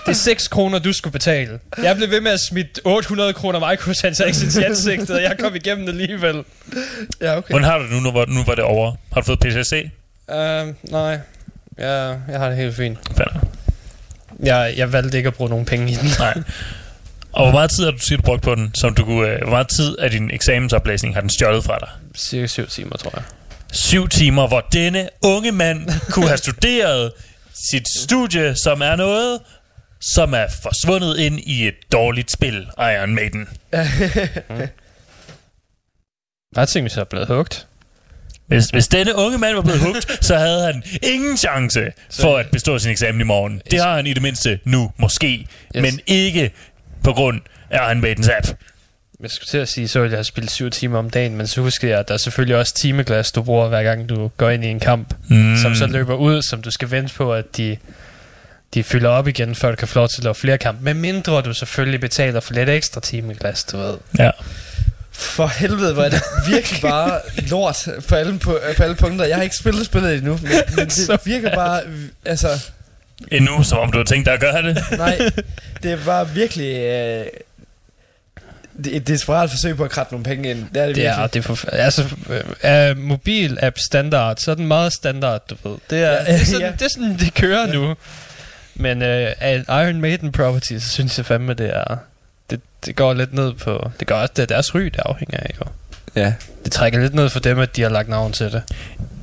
Det er 6 kroner, du skulle betale. Jeg blev ved med at smide 800 kroner microtransactions i ansigtet, og jeg kom igennem det alligevel.
Ja, okay.
Hvordan har du det nu, nu, hvor- nu var det over? Har du fået PCC?
Uh, nej, jeg, jeg har det helt fint.
Fanden.
Jeg, jeg valgte ikke at bruge nogen penge i den.
Nej. Og hvor meget tid har du du brugt på den? Som du kunne, øh, hvor meget tid af din eksamensoplæsning har den stjålet fra dig?
Cirka 7 timer, tror jeg.
Syv timer, hvor denne unge mand kunne have studeret sit studie, som er noget, som er forsvundet ind i et dårligt spil, Iron Maiden.
Jeg tænkte, hvis jeg blevet hugt.
Hvis, hvis denne unge mand var blevet hugt, så havde han ingen chance for at bestå sin eksamen i morgen. Det har han i det mindste nu, måske.
Yes.
Men ikke på grund af Iron Maidens app.
Jeg skulle til at sige, så ville jeg have spillet 7 timer om dagen, men så husker jeg, at der er selvfølgelig også timeglas, du bruger hver gang du går ind i en kamp,
Mm.
mm. som så løber ud, som du skal vente på, at de, de fylder op igen, før du kan få lov til at lave flere kampe. Men mindre du selvfølgelig betaler for lidt ekstra timeglas, du ved.
Ja.
For helvede, hvor er det virkelig bare lort på alle, på, på alle punkter. Jeg har ikke spillet spillet endnu, men, men det virker bare... Altså,
Endnu, som om du har tænkt dig at gøre det.
nej, det er bare virkelig... Øh, det er et desperat forsøg på at kratte nogle penge ind. Det er det,
Det er,
virkelig.
det er for, altså, øh, er mobil app standard, så er den meget standard, du ved. Det er,
Ja,
det er, sådan,
ja.
det, er sådan, det kører nu. Men øh, af Iron Maiden property, så synes jeg fandme, det er... Det, det går lidt ned på... Det går også, det er deres ry, det afhænger af, jo.
Ja.
Det trækker lidt ned for dem, at de har lagt navn til det.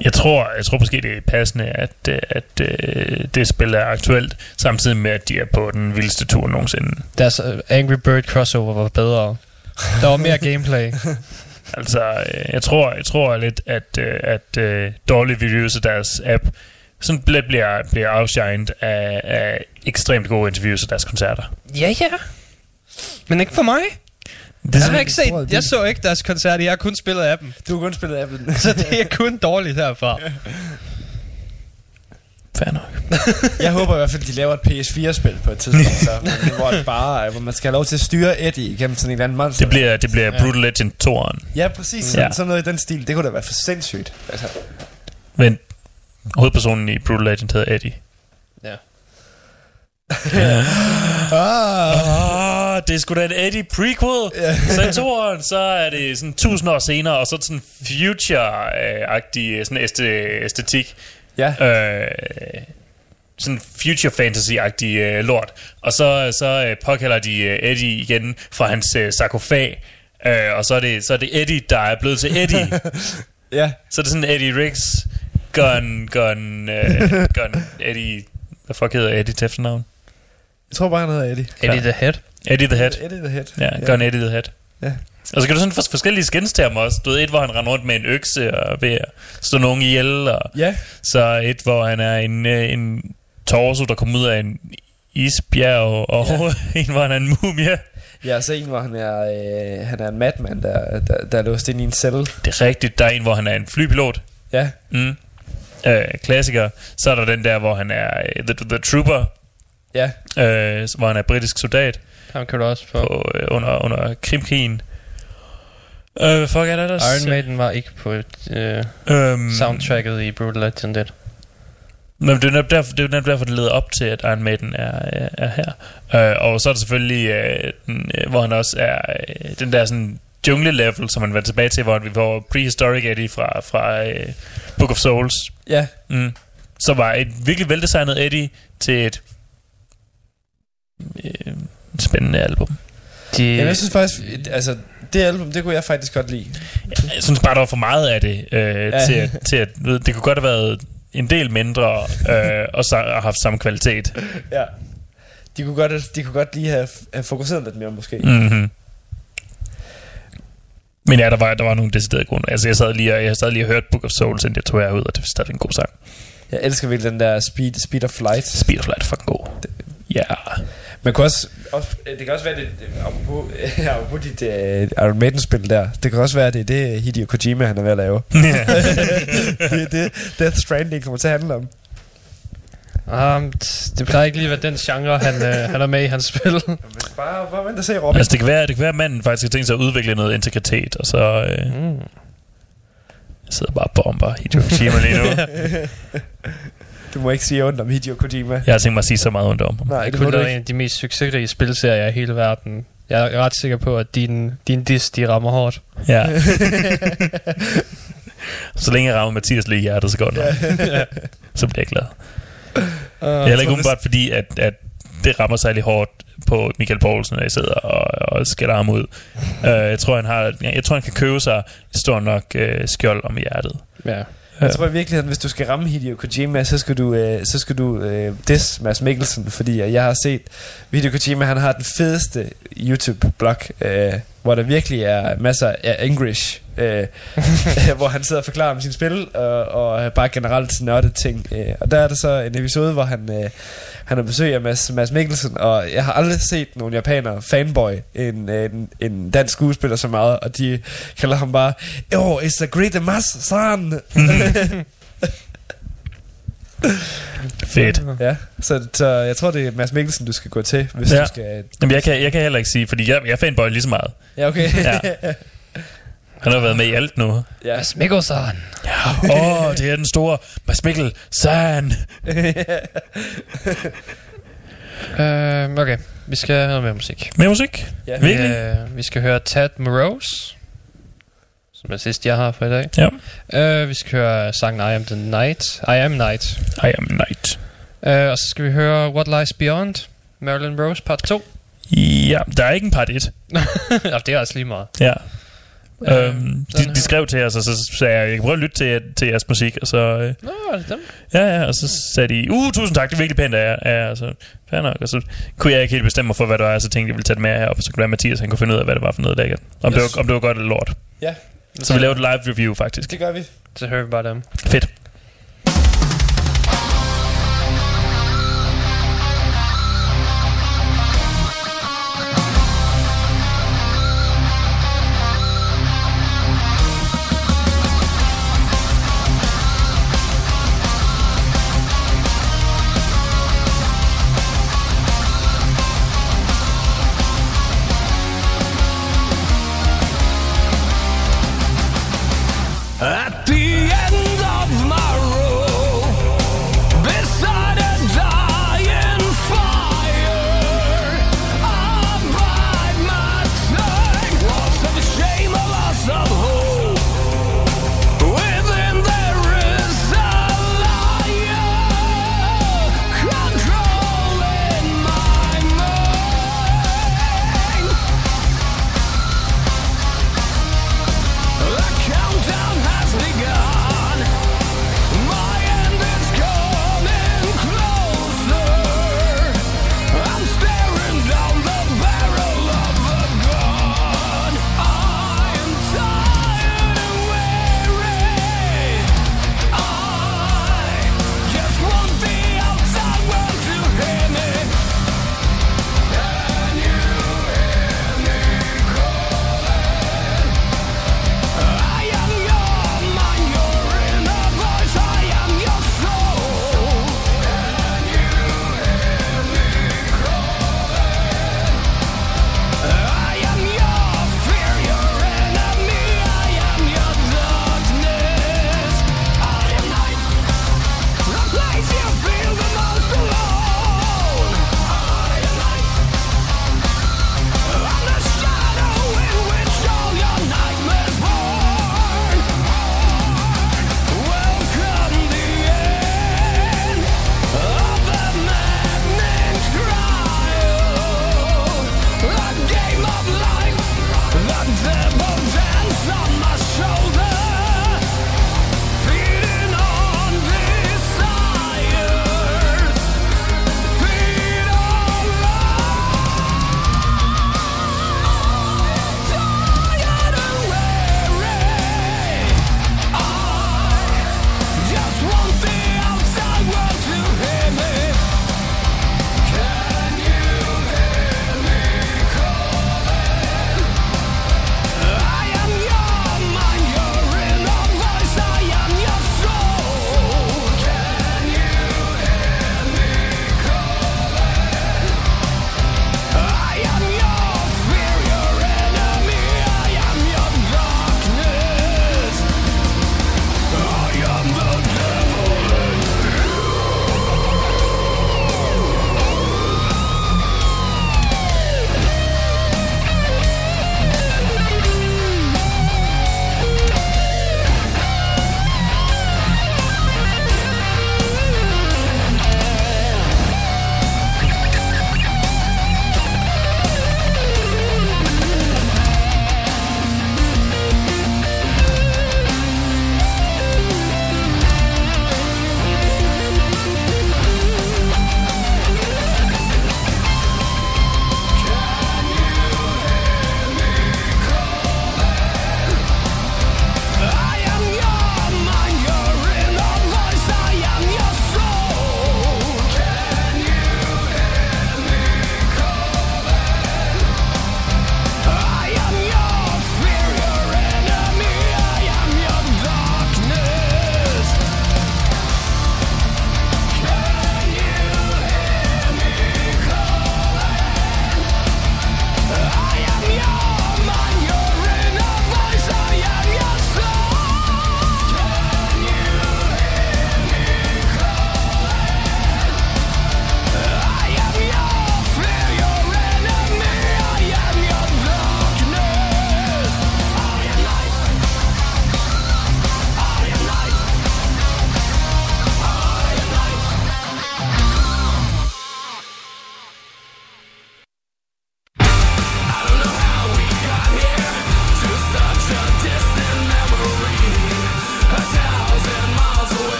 Jeg tror, jeg tror måske, det er passende, at, øh, at, at det spil er aktuelt, samtidig med, at de er på den vildeste tur nogensinde.
Deres øh, Angry Bird crossover var bedre. Der var mere gameplay.
Altså, øh, jeg tror, jeg tror lidt, at, øh, at uh, dårlige reviews af deres app sådan lidt bliver, bliver outshined af, af ekstremt gode interviews af deres koncerter.
ja, ja. Men ikke for mig.
Det er
Jeg har
sådan,
ikke set, jeg så ikke deres koncert, jeg har kun spillet af dem.
Du har kun spillet appen.
Så det er kun dårligt herfra.
fair nok.
Jeg håber i hvert fald, de laver et PS4-spil på et tidspunkt, så, hvor, det bare, hvor man skal have lov til at styre Eddie igennem sådan en eller anden monster.
Det bliver, det bliver Brutal Legend 2'eren.
Ja, præcis. Sådan,
ja.
sådan noget i den stil. Det kunne da være for sindssygt. Altså,
Men hovedpersonen i Brutal Legend hedder Eddie.
Ja.
Ah, det er sgu da en Eddie prequel. Så i toeren, så er det sådan tusind år senere, og så sådan future-agtig sådan æste- æstetik.
ja.
Øh, sådan future fantasy-agtig øh, lort. Og så, så øh, påkalder de øh, Eddie igen fra hans øh, sarkofag. Øh, og så er, det, så er det Eddie, der er blevet til Eddie.
ja.
så er det sådan Eddie Riggs, Gun, Gun, øh, Gun, Eddie... Hvad fuck hedder Eddie til efternavn?
Jeg tror bare, han hedder Eddie.
Eddie the Head.
Eddie the Head.
Eddie the Head.
Ja, Gun Eddie the Head.
Ja.
Og så kan du sådan få forskellige skins til ham også. Du ved, et, hvor han render rundt med en økse og ved at slå nogen ihjel. Og
Ja.
så et, hvor han er en, øh, en torso, der kommer ud af en isbjerg, og ja. en, hvor han er en mumie.
Ja, så en, hvor han er, øh, han er en madman, der, der, der er låst ind i en celle.
Det er rigtigt. Der er en, hvor han er en flypilot.
Ja.
Mm. Øh, klassiker. Så er der den der, hvor han er øh, the, the Trooper,
Ja.
øh, hvor han er britisk soldat
Ham kan du også få.
på, øh, under, under Krimkrigen. Øh, fuck er det ellers?
Iron Maiden var ikke på øh,
Øhm,
soundtracket i Brutal Legend 1.
Men det er netop derfor, det er netop derfor, det leder op til, at Iron Maiden er, er, er her. Øh, og så er der selvfølgelig, øh, den, øh, hvor han også er øh, den der sådan jungle-level, som man var tilbage til, hvor vi var Prehistoric Eddie fra, fra øh, Book of Souls.
Ja,
Mm. Så var et virkelig veldesignet Eddie til et øh, spændende album.
De,
Jamen, jeg synes faktisk, altså, det album, det kunne jeg faktisk godt lide.
Jeg synes bare, der var for meget af det, øh,
Ja.
til, at, til at ved, det kunne godt have været en del mindre, øh, og så have haft samme kvalitet.
Ja. De kunne godt, de kunne godt lige have, have fokuseret lidt mere, måske. Mm.
Mm-hmm. Men ja, der var, der var nogle deciderede grunde. Altså, jeg sad lige og, jeg sad lige og hørt Book of Souls, inden jeg tog her ud, og det er stadig en god sang.
Jeg elsker virkelig den der Speed, speed of Flight.
Speed of Light er fucking god. Ja.
Man kunne også, også, det kan også være, det, apropos, apropos dit uh, Iron Maiden-spil der, det kan også være, det er det Hideo Kojima, han er ved at lave. det er det, Death Stranding kommer til at handle om.
Um, det plejer ikke lige at være den genre, han, øh, han er med i hans spil.
Men bare, bare vent og se, Robin.
altså, det kan, være, det kan være, at manden faktisk har tænkt sig at udvikle noget integritet, og så øh,
mm.
jeg sidder bare og bomber Hideo Kojima lige nu.
Du må ikke sige ondt om Hideo Kojima.
Jeg har tænkt mig at sige så meget ondt om ham.
Nej,
Det kunne være en af de mest succesrige spilserier i hele verden. Jeg er ret sikker på, at din, din diss, de rammer hårdt.
Ja. så længe jeg rammer Mathias lige i hjertet, så går det nok. Så bliver jeg glad. Det er heller ikke umiddelbart fordi, at, at det rammer særlig hårdt på Michael Poulsen, når jeg sidder og, og skælder ham ud. Uh, jeg, tror, han har, jeg tror, han kan købe sig et stort nok uh, skjold om hjertet.
ja.
Jeg tror i virkeligheden, hvis du skal ramme Hideo Kojima, så skal du, øh, så skal du øh, diss Mads Mikkelsen, fordi jeg har set Hideo Kojima, han har den fedeste YouTube-blog, øh, hvor der virkelig er masser af English, øh, hvor han sidder og forklarer om sin spil, og, og bare generelt nørdet ting. Øh, og der er der så en episode, hvor han, øh, han har besøg af Mads, Mads Mikkelsen, og jeg har aldrig set nogen japanere fanboy en, en, en dansk skuespiller så meget, og de kalder ham bare, Oh, it's a great Mas, son!
Fedt.
Ja, så, så jeg tror, det er Mads Mikkelsen, du skal gå til, hvis
Ja.
du skal...
Jamen, jeg kan, jeg kan heller ikke sige, fordi jeg, jeg er fanboy lige så meget.
Ja, okay.
Ja. Han har været med i alt nu.
ja.
Mads Mikkelsen.
Åh, oh, det er den store Mads Mikkel Sand.
Uh, okay, vi skal have noget mere musik.
Med musik?
Ja.
Virkelig?
Uh, vi skal høre Tad Morose, som er sidst, jeg har for i dag.
Ja.
Uh, vi skal høre sangen I Am The Night. I Am Night.
I am night.
Uh, og så skal vi høre What Lies Beyond. Marilyn Rose part 2.
Ja, der er ikke en part 1.
ja, det er altså lige meget.
Ja.
Øh,
Øhm,
sådan
de, de skrev til os, og så sagde jeg, jeg kan prøve at lytte til, til jeres musik, og så, øh,
Nå, er det dem?
ja, ja, og så sagde de, uh, tusind tak, det er virkelig pænt af jer, ja, og så, fair nok, og så kunne jeg ikke helt bestemme mig for, hvad det var, og så tænkte jeg, jeg ville tage det med her, og så kunne det være Mathias, han kunne finde ud af, hvad det var for noget lækkert. Om, yes. det var, om det var godt eller lort.
ja,
Så vi lavede et live review, faktisk.
det gør vi.
Så hører vi bare dem.
Fedt.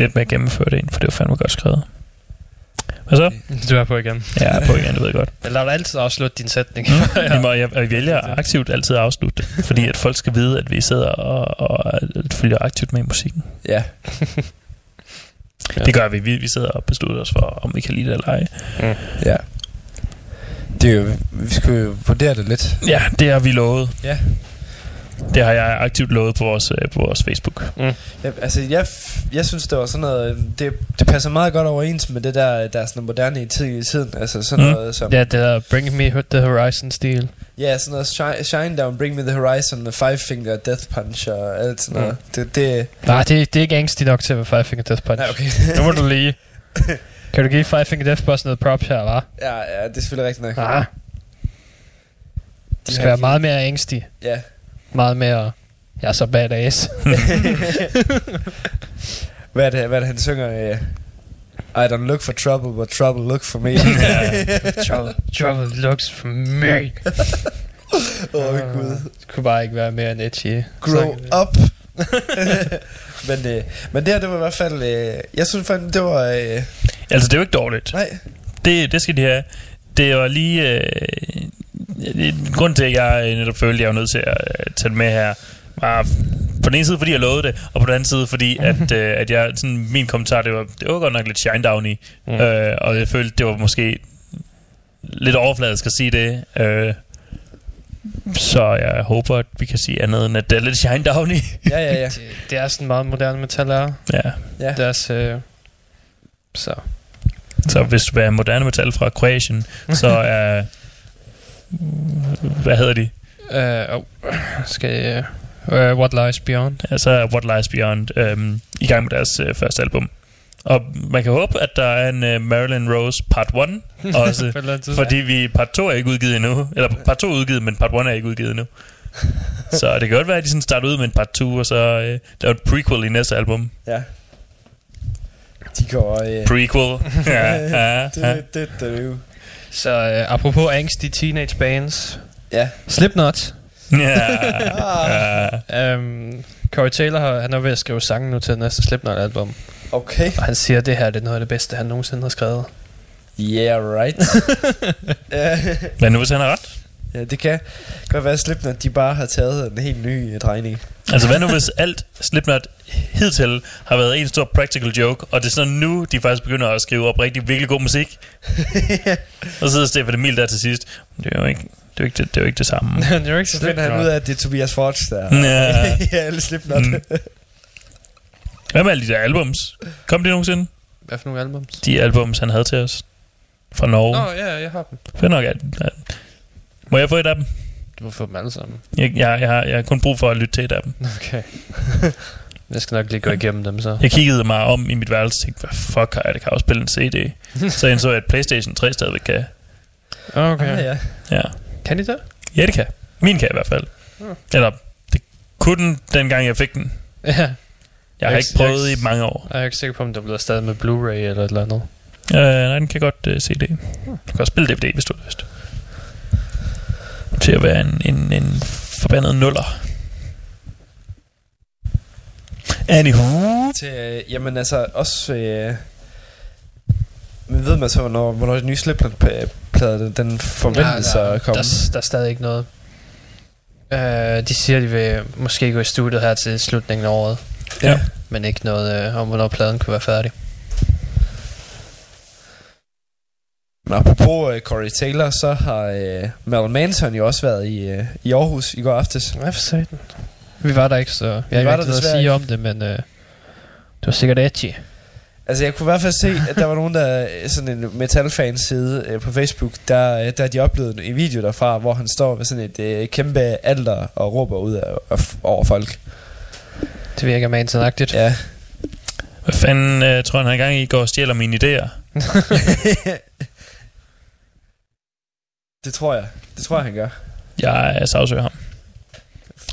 Lidt mere gennemført en, for det var fandme godt skrevet. Hvad så?
Du er på igen.
Ja, jeg er på igen, det ved jeg godt.
Jeg lader dig altid afslutte din sætning.
Mm. ja. må, jeg, jeg vælger aktivt altid at afslutte det, fordi at folk skal vide, at vi sidder og, og følger aktivt med i musikken.
Ja.
Ja. Det gør vi. vi. Vi sidder og beslutter os for, om vi kan lide det eller ej.
Mm. Ja. Det er jo, vi skal jo vurdere det lidt.
Ja, det har vi lovet.
Ja.
Det har jeg aktivt lovet på vores, øh, på vores Facebook.
Mm. Ja, altså, jeg, jeg synes, det var sådan noget... Det, det passer meget godt overens med det der, der er sådan moderne i, tid, i tiden. Altså sådan mm. noget som...
Ja, det der Bring Me The Horizon-stil.
Ja, sådan noget shine, shine Down, Bring Me The Horizon, Five Finger Death Punch og alt sådan noget. Mm. Det, det...
Nej, det, det er ikke angstigt nok til at være Five Finger Death Punch.
Nej, okay.
nu må du lige... kan du give Five Finger Death Punch noget props her, hva'?
Ja, ja, det er selvfølgelig rigtigt nok.
Ah. Det skal være meget mere angstig.
Ja.
Meget mere... Jeg er så badass.
hvad, er det, hvad er det, han synger? Uh, I don't look for trouble, but trouble look for me.
trouble, trouble looks for me.
Åh, oh, uh, gud.
Det kunne bare ikke være mere end edgy.
Grow up. men, øh, men det her, det var i hvert fald... Øh, jeg synes faktisk, det var... Øh,
altså, det er jo ikke dårligt.
Nej.
Det, det skal de have. Det var lige... Øh, grund til, at jeg netop følte, at jeg var nødt til at tage det med her, var på den ene side, fordi jeg lovede det, og på den anden side, fordi at, øh, at jeg, sådan, min kommentar, det var, det var godt nok lidt shine down i, mm. øh, og jeg følte, det var måske lidt overfladisk at sige det, øh, så jeg håber, at vi kan sige andet end, at det er lidt shine down i.
ja, ja, ja.
Det, det er sådan meget moderne metal er.
Ja.
ja.
Deres, øh, så.
Så hvis du er moderne metal fra Kroatien, så er... hvad hedder de?
Uh, oh, skal jeg... Uh, What Lies Beyond.
Ja, så er What Lies Beyond um, i gang med deres uh, første album. Og man kan håbe, at der er en uh, Marilyn Rose part 1 også, fordi vi part 2 er ikke udgivet endnu. Eller part 2 er udgivet, men part 1 er ikke udgivet endnu. så det kan godt være, at de sådan starter ud med en part 2, og så uh, der er et prequel i næste album.
Ja. De går... Uh...
Prequel. ja, ja, ja.
Så uh, apropos angst i teenage bands.
Ja.
Slipknot.
Ja.
yeah. um, Corey Taylor har, han er ved at skrive sange nu til næste Slipknot-album.
Okay.
Og han siger, at det her det er noget af det bedste, han nogensinde har skrevet.
Yeah, right.
Men nu hvis han har ret?
Ja, det kan godt være, at Slipknot de bare har taget en helt ny drejning.
Altså hvad nu hvis alt Slipknot hidtil har været en stor practical joke, og det er sådan nu, de faktisk begynder at skrive op rigtig virkelig god musik. og så sidder Stefan Emil der til sidst. Det er jo ikke, det er jo ikke det, det, er jo ikke det samme.
det er jo ikke
så finder han ud af, at det er Tobias Forge, der
ja.
ja, alle Slipknot. Mm.
Hvad med alle de der albums? Kom de nogensinde?
Hvad for nogle albums?
De albums, han havde til os. Fra Norge.
Åh, oh, ja, jeg har dem.
Fedt nok, at, at, må jeg få et af dem?
Du må få dem alle sammen.
Jeg, jeg, jeg, har, jeg har kun brug for at lytte til et af dem.
Okay. jeg skal nok lige gå igennem dem så.
Jeg kiggede mig om i mit værelse og tænkte, hvad fuck har jeg, det kan afspille en CD. så jeg indså jeg, at Playstation 3 stadigvæk kan.
Okay.
Ah, ja.
ja.
Kan de det?
Ja, det kan. Min kan i hvert fald. Hmm. Eller, det kunne den, dengang jeg fik den.
Ja.
Jeg har jeg ikke prøvet jeg, i mange år.
Jeg er ikke sikker på, om der bliver stadig med Blu-ray eller et eller andet.
Uh, nej, den kan godt uh, CD. Du kan også spille DVD, hvis du har lyst. Til at være en, en, en forbandet nuller. Anywho.
Til, øh, jamen altså, også... Øh, men ved man så, hvornår, hvornår den nye Slipknot-plade, den, den forventes ja, at komme?
Der, der er stadig ikke noget. Uh, de siger, de vil måske gå i studiet her til slutningen af året.
Ja.
Men ikke noget uh, om, hvornår pladen kunne være færdig.
Men apropos uh, Corey Taylor, så har uh, Mel Manson jo også været i, uh, i Aarhus i går aftes.
Hvad for satan? Vi var der ikke, så jeg har ikke noget at sige om det, men uh, det var sikkert edgy.
Altså jeg kunne i hvert fald se, at der var nogen, der sådan en metalfans side øh, på Facebook, der, der de oplevede en video derfra, hvor han står ved sådan et øh, kæmpe alder og råber ud af, af, over folk.
Det virker mandsagtigt.
Ja.
Hvad fanden øh, tror han, han gang i går og stjæler mine idéer?
det tror jeg. Det tror jeg, han gør.
Jeg sagsøger ham.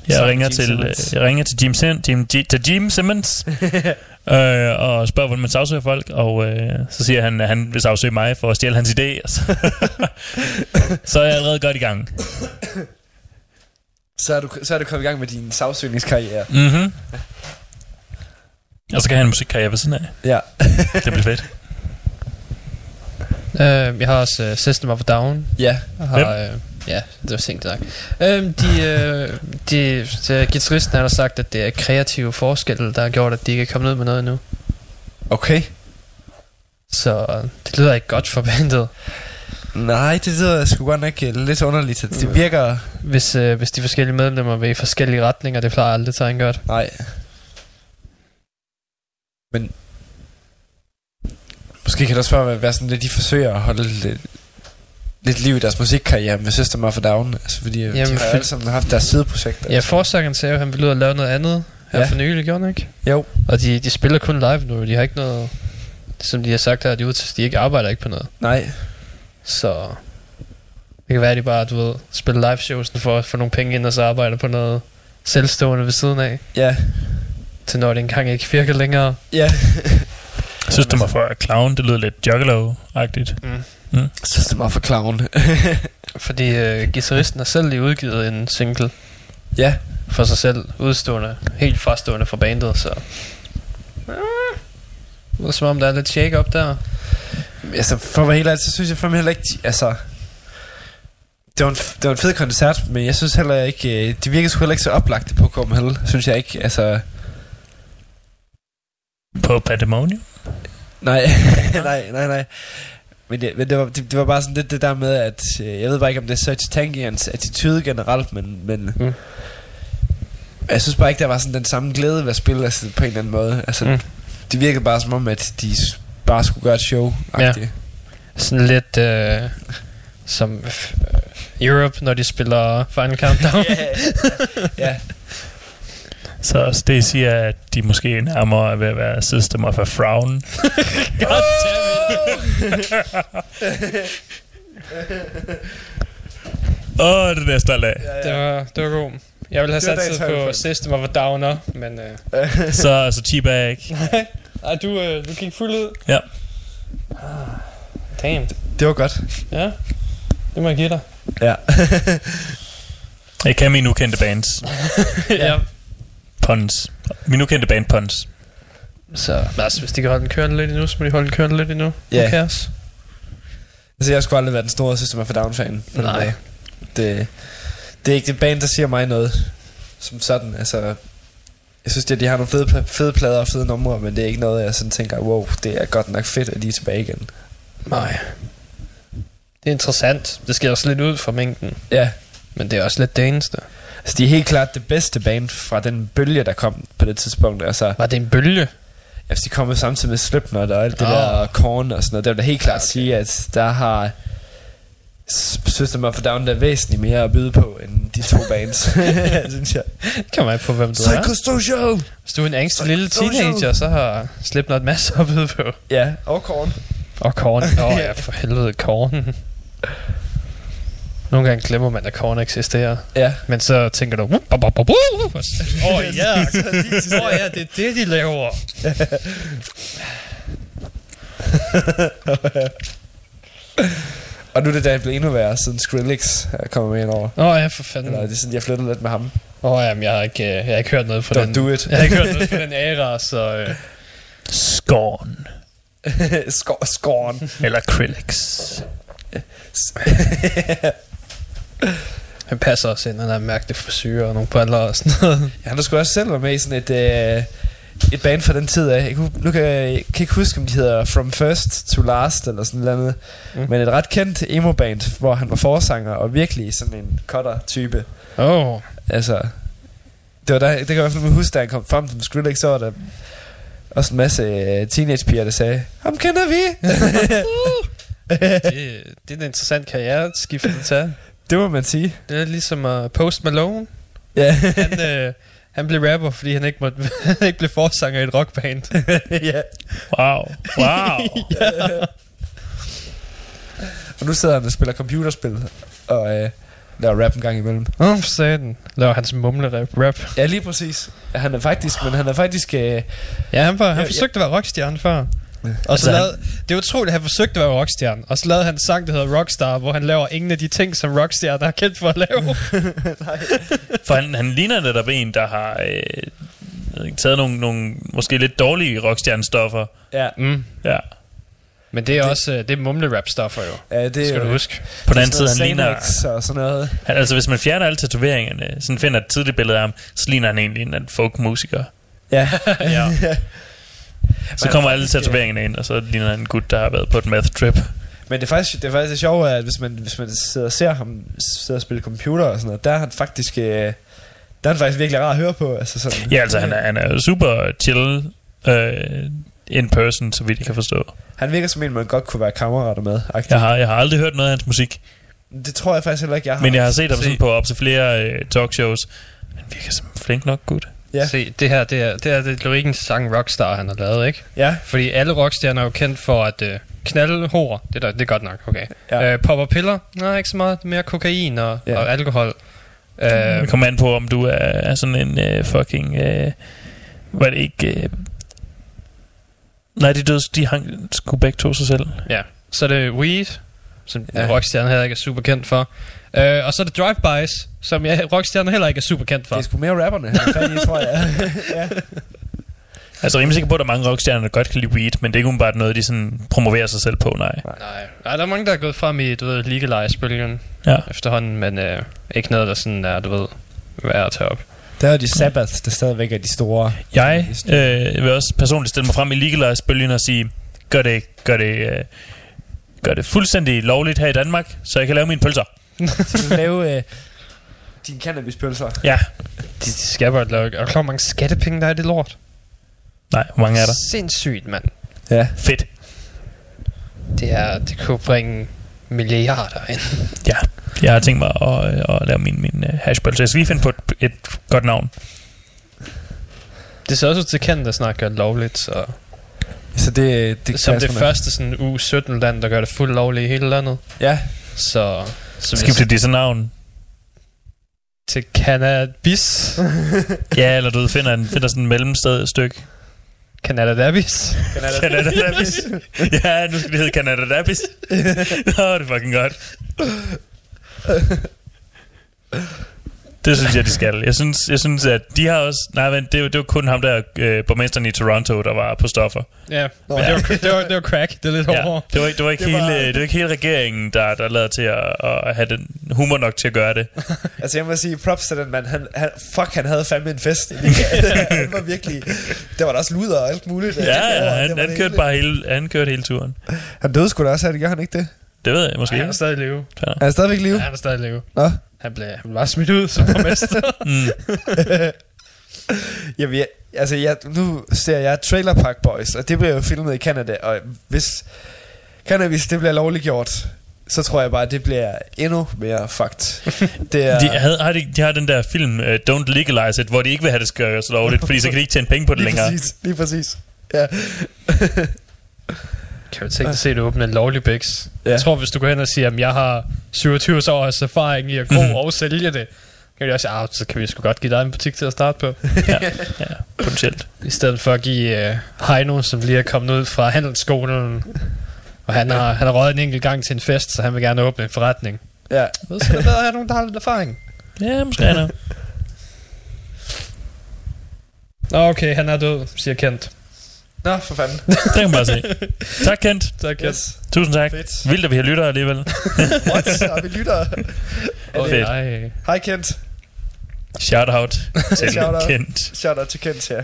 Jeg ringer, til, øh, jeg ringer til Jim, Sim, Jim, til Jim Simmons øh, og spørger, hvordan man sagsøger folk, og øh, så siger han, at han vil sagsøge mig for at stjæle hans idé. så er jeg allerede godt i gang.
Så er du, så er du kommet i gang med din sagsøgningskarriere.
Mhm. Og så kan han en musikkarriere ved siden af.
Ja.
Det bliver fedt.
Uh, jeg har også uh, System of a Down.
ja.
Jeg har, uh, ja, det var sent nok. Um, de, uh, de, de, guitaristen har sagt, at det er kreative forskelle, der har gjort, at de ikke er kommet ud med noget endnu.
Okay.
Så det lyder ikke godt for bandet.
Nej, det lyder sgu godt nok øh, lidt underligt. at Det virker...
Hvis, uh, hvis de forskellige medlemmer vil i forskellige retninger, det plejer aldrig at godt.
Nej. Men... Måske kan det også bare være sådan lidt, de forsøger at holde lidt, lidt liv i deres musikkarriere med System of a Down. Altså fordi Jamen,
Jamen,
de har
for-
alle sammen haft deres sideprojekter.
Ja, forsangeren sagde jo, at han ville ud og lave noget andet her
Ja.
for nylig, gjorde han ikke?
Jo.
Og de, de spiller kun live nu, de har ikke noget... Som de har sagt her, de, til, de ikke arbejder ikke på noget.
Nej.
Så det kan være, at de bare, du ved, spiller live shows for at få nogle penge ind, og så arbejder på noget selvstående ved siden af,
Ja.
til når det engang ikke virker længere.
Ja.
System of a Clown, det lyder lidt Juggalo-agtigt.
System of a Clown.
Fordi øh, guitaristen har selv lige udgivet en single
ja.
for sig selv, udstående, helt frastående fra bandet, så... Ah, Det er som om, der er lidt shake-up der.
Altså, for være helt så synes jeg fandme heller ikke, de, altså... Det var, en, det var en fed koncert, men jeg synes heller ikke... øh, De virker sgu heller ikke så oplagte på heller, synes jeg ikke. Altså,
På Pandemonium.
Nej, nej, nej, nej. Men, det, men det, var, det, det var bare sådan lidt det der med, at... øh, Jeg ved bare ikke, om det er Serge Tankians attitude generelt, men... men
Mm.
Jeg synes bare ikke, der var sådan den samme glæde ved at spille altså, på en eller anden måde. Altså,
Mm.
det virkede bare som om, at de bare skulle gøre et show
Ja.
ja.
Sådan lidt øh, som Europe, når de spiller Final Countdown.
ja.
Så det siger, at de måske nærmere er ved at være System of a Frown.
God damn it.
Åh, oh, det er jeg stolt af.
det, var, det var god. Jeg ville have sat sig på. System of a Downer, men... Øh,
Så altså T-Bag.
ej, du, øh, du gik fuld ud.
Ja.
Ah, damn.
Det var godt.
Ja, det må jeg give dig.
Ja.
Jeg kan mine ukendte bands.
ja.
Puns. Mine ukendte band Puns.
Så altså, hvis de kan holde den kørende lidt endnu, så må de holde den kørende lidt endnu.
Ja.
Who cares?
Altså, jeg skulle aldrig være den store System of a Down-fan.
Nej.
Det, det er ikke det band, der siger mig noget. Som sådan, altså... Jeg synes, at de har nogle fede, fede plader og fede numre, men det er ikke noget, jeg sådan tænker, wow, det er godt nok fedt, at de er tilbage igen.
Nej. Det er interessant. Det skal også lidt ud fra mængden.
Ja,
Men det er også lidt det eneste.
Altså de er helt klart det bedste band fra den bølge, der kom på det tidspunkt. Altså,
Var det en bølge?
altså de kom samtidig med Slipknot og alt det
Åh.
der og Korn og sådan noget. Der vil jeg helt klart
Ja, okay.
sige, at der har System of a Down der er væsentligt mere at byde på, end de to bands, synes jeg.
Kan man på, hvem du er.
Psychosocial!
Hvis du er en angstig lille teenager, så har Slipknot masser at byde på.
Ja, og Korn.
Og Korn. Åh oh, ja, for helvede, Korn. Nogle gange glemmer man, at Korn eksisterer.
Ja.
Men så tænker du... Åh oh, ja, oh, ja, det er det, de laver.
Og nu er det da blevet endnu værre, siden Skrillex er kommet med ind over.
Åh oh, ja, for fanden.
Eller
Åh
det er sådan, jeg flyttede lidt med ham.
oh, jamen, jeg har ikke, øh, jeg har ikke hørt noget fra
Don't
den.
do it.
Jeg har ikke hørt noget fra den æra, så... Øh,
Scorn.
Skor, skorn.
Eller Krillix.
Han passer også ind, han har mærkelig frisyr og nogle briller og sådan noget.
Ja, han har sgu også selv været med i sådan et, øh, et band fra den tid af. Jeg kunne, nu kan jeg, kan ikke huske, om de hedder From First to Last eller sådan noget.
Mm.
Men et ret kendt emo-band, hvor han var forsanger og virkelig sådan en cutter-type.
Åh, oh,
Altså, det var der, det kan jeg i hvert fald huske, da han kom frem til Skrillex, så var der også en masse øh, teenagepiger, der sagde, ham kender vi!
det, det er en interessant karriereskift at tage.
Det må man sige.
Det er ligesom uh, Post Malone.
Ja.
Han, øh, han blev rapper, fordi han ikke, måtte, han ikke blev forsanger i et rockband.
ja.
Wow. Wow.
Og nu sidder han og spiller computerspil og øh, laver rap en gang imellem.
Åh, oh, satan. Laver hans mumle-rap. Rap.
Ja, lige præcis. Ja, han er faktisk, men han er faktisk... Øh,
Ja, han, var, han
Ja,
forsøgte at være rockstjerne før. Og så
Altså,
lavede, det er utroligt, at han forsøgte at være rockstjerne. Og så lavede han en sang, der hedder Rockstar, hvor han laver ingen af de ting, som rockstjerner er kendt for at lave.
For han, han ligner netop en, der har... Øh, taget nogle, nogle måske lidt dårlige rockstjernestoffer.
Ja,
Mm.
Ja.
Men det er også øh, det er mumle-rap-stoffer jo.
ja det
Det skal
er
du
jo-
huske.
På den
det
anden side, han ligner...
og sådan noget.
Han, altså, hvis man fjerner alle tatoveringerne, sådan finder et tidligt billede af ham, så ligner han egentlig en folkmusiker.
Ja.
Ja.
Så kommer alle tatoveringerne ind, og så ligner han en gut, der har været på et meth trip.
Men det er faktisk det er faktisk det sjove, at hvis man, hvis man sidder og ser ham sidder og spille computer og sådan noget, der er han faktisk... Øh, der er han faktisk virkelig rar at høre på. Altså sådan,
Ja, altså, han er, han er super chill øh, in person, så vidt jeg kan forstå.
han virker som en, man godt kunne være kammerater med. -agtig.
Jeg har, jeg har aldrig hørt noget af hans musik,
Det tror jeg faktisk heller ikke, jeg har.
men jeg har set ham sådan på op til flere øh, talkshows. Han virker som flink nok gut.
Ja.
Se, det her, det er, det er det lyrikkens sang Rockstar, han har lavet, ikke?
Ja,
Fordi alle rockstjerner er jo kendt for at øh, knalde hår. Det, er der, det er godt nok, okay.
Ja.
Øh, popper piller? Nej, ikke så meget. Mere kokain og,
Ja.
og alkohol.
Øh, det kommer an på, om du er, er sådan en øh, fucking... Øh, var det ikke... Øh, nej, de døde, de hang sgu begge to sig selv.
ja. Så er det Weed, som
Ja.
rockstjerner heller ikke er super kendt for. Øh, og så er det Drive-Bys, som jeg, rockstjerner heller ikke er super kendt for.
det er sgu mere rapperne, han er i, tror jeg. ja.
Altså, jeg er rimelig sikker på, at der er mange rockstjerner, der godt kan lide weed, men det er ikke umiddelbart noget, de sådan promoverer sig selv på, nej.
Nej. Nej, der er mange, der er gået frem i, du ved, legalize-bølgen
Ja.
efterhånden, men øh, ikke noget, der sådan er, du ved, værd at tage op.
Der er de Sabbath, der stadigvæk er de store.
Jeg øh, vil også personligt stille mig frem i legalize-bølgen og sige, gør det, gør det, øh, gør det fuldstændig lovligt her i Danmark, så jeg kan lave mine pølser.
Så du kan lave øh, dine cannabispølser.
Ja.
De, de skal bare lave... Er du klar, hvor mange skattepenge, der er i det lort?
Nej, hvor mange er der?
Sindssygt, mand.
Ja.
Fedt.
Det, er, det kunne bringe milliarder ind.
Ja. Jeg har tænkt mig at, øh, at lave min, min uh, hashpølse. Jeg skal lige finde på et, et godt navn.
Det ser også ud til, at Canada snart gør lovligt, så
Så det, det
som det
nok.
første sådan u 17 land, der gør det fuldt lovligt i hele landet.
Ja,
Så, så
Skifter de så navn?
til cannabis.
Ja, eller du finder, en, finder sådan en mellemsted stykke.
Canada Dabis.
Canada Dabis. ja, nu skal det hedde Canada Dabis. Nå, det er fucking godt. Det synes jeg, de skal. Jeg synes, jeg synes at de har også... Nej, men det, var- det var kun ham der, øh, borgmesteren i Toronto, der var på stoffer.
Ja, men det var, det, var, det var crack. Det er lidt
Ja,
hårdere.
det var ikke, det var ikke,
Det
det
var-
hele, det var ikke hele regeringen, der, der lavede til at, at have den humor nok til at gøre det.
altså jeg må sige, props til den mand. Han, han, fuck, han havde fandme en fest. han var virkelig... Der var der også luder og alt muligt.
Ja,
Det
ja han,
det
han
hele.
kørte bare hele, han kørte hele turen.
Han døde sgu da også, det gør han ikke det?
Det ved jeg måske
Han er stadig i live.
Ja.
Er han stadigvæk i live?
Ja, han er stadig i live.
Nå.
Han blev, han blev bare smidt ud som borgmester.
Mm.
Jamen, jeg, altså, jeg, nu ser jeg Trailer Park Boys, og det bliver jo filmet i Canada, og hvis cannabis det bliver lovliggjort, så tror jeg bare, at det bliver endnu mere fucked. Det er,
De, havde, har de, de har den der film, uh, Don't Legalize It, hvor de ikke vil have det skal gøres lovligt, fordi så kan de ikke tjene penge på det
lige
længere.
præcis, lige præcis. Ja.
Kan du tænke dig at se det åbne en lovlig biks?
Ja.
Jeg tror, hvis du går hen og siger, at jeg har 27 års erfaring i at gro
Mhm.
og sælge det, kan de også sige, ah, så kan vi sgu godt give dig en butik til at starte på.
Ja, ja, potentielt.
I stedet for at give uh, Heino, som lige er kommet ud fra handelsskolen, og han har, han har røget en enkelt gang til en fest, så han vil gerne åbne en forretning.
ja.
Ved, så er det bedre at have nogen, der har lidt erfaring.
Ja, måske er.
Nå, okay, han er død, siger Kent.
Nå, for fanden.
Det kan man bare se. Tak, Kent.
Tak, Kent.
Yes.
Tusind tak.
Fedt.
Vildt, at vi har lyttere alligevel.
What? Har vi lytter?
Oh,
Fedt.
nej.
Hej Kent.
Shout out til
Shout out.
Kent.
Shout out til Kent, ja.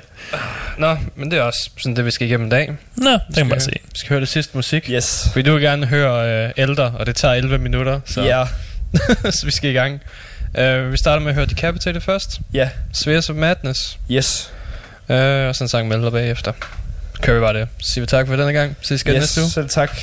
Nå, men det er også sådan det, vi skal igennem i dag.
Nå, det kan man bare se.
Vi skal høre det sidste musik.
Yes.
Fordi du vil gerne høre øh, ældre, og det tager 11 minutter, så,
Ja.
så vi skal i gang. Uh, vi starter med at høre Decapitated først.
Ja.
Spheres of Madness.
Yes.
Uh, og så en sang med bagefter. Vi bare det. Så siger vi tak for denne gang. Ses igen
yes.
næste uge.
Selv tak.